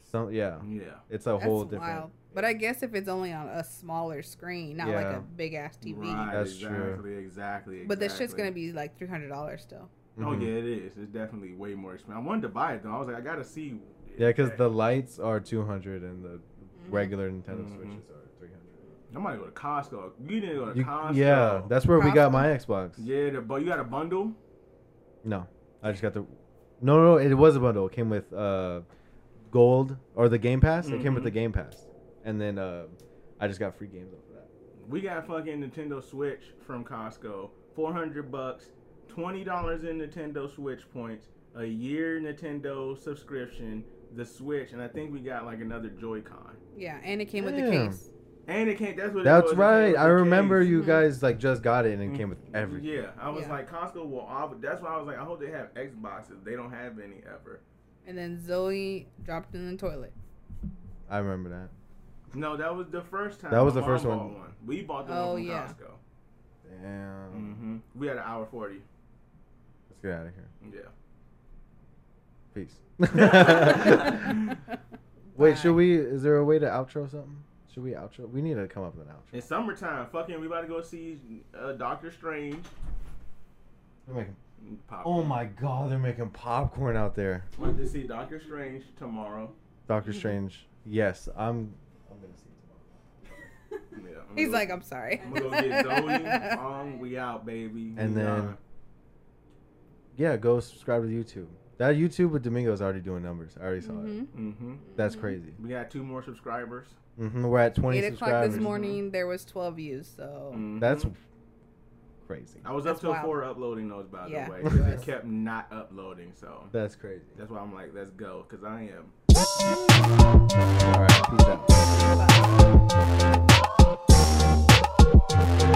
Some yeah, Yeah. it's a That's whole different. wild. But I guess if it's only on a smaller screen, not like a big ass TV. Right, That's exactly, true. Exactly, But that shit's gonna be like three hundred dollars still. Oh Mhm. yeah, it is. It's definitely way more expensive. I wanted to buy it though. I was like, I gotta see. Yeah, because the Lites are 200 and the Mm-hmm. regular Nintendo Mhm. Switches are 300. I might go to Costco. You need to go to You- Costco. yeah, that's where we got my Xbox. yeah. The, but you got a bundle. No, I just got the. No, no, it was a bundle. It came with uh, gold or the Game Pass. It came with the Game Pass, and then uh, I just got free games off of that. We got fucking Nintendo Switch from Costco. Four hundred bucks, twenty dollars in Nintendo Switch points, a year Nintendo subscription, the Switch, and I think we got like another Joy-Con. Yeah, and it came with the Damn. case. And it can't. That's what. it That's was, it came right. with I the remember case. you Mhm. guys like just got it and it came with everything. Yeah, I was Yeah. like Costco will. ob- That's why I was like, I hope they have Xboxes. They don't have any ever. And then Zoe dropped in the toilet. I remember that. No, that was the first time. That was the first mom one. We bought the Oh, one from yeah. Costco. Damn. hmm We had an hour forty. Let's get out of here. Yeah. Peace. Bye. [LAUGHS] [LAUGHS] Wait, should we? Is there a way to outro something? Should we outro? We need to come up with an outro. In summertime, fucking, we about to go see uh, Doctor Strange. They're making- Pop. oh my god, they're making popcorn out there. Went to see Doctor Strange tomorrow. Doctor Strange. Yes, I'm. I'm gonna see it tomorrow. [LAUGHS] Yeah, I'm He's gonna like, I'm sorry. I'm gonna go get [LAUGHS] Zoe. um, we out, baby. And We then- gone. Yeah, go subscribe to YouTube. That YouTube with Domingo is already doing numbers. I already saw it. Mhm. hmm That's crazy. We got two more subscribers. hmm We're at 20 Eight o'clock subscribers. this morning, there was twelve views. So Mhm. That's crazy. I was that's up till wild. four uploading those, by yeah. the way. [LAUGHS] because it kept not uploading, so that's crazy. That's why I'm like, let's go, because I am. All right, peace out. Bye.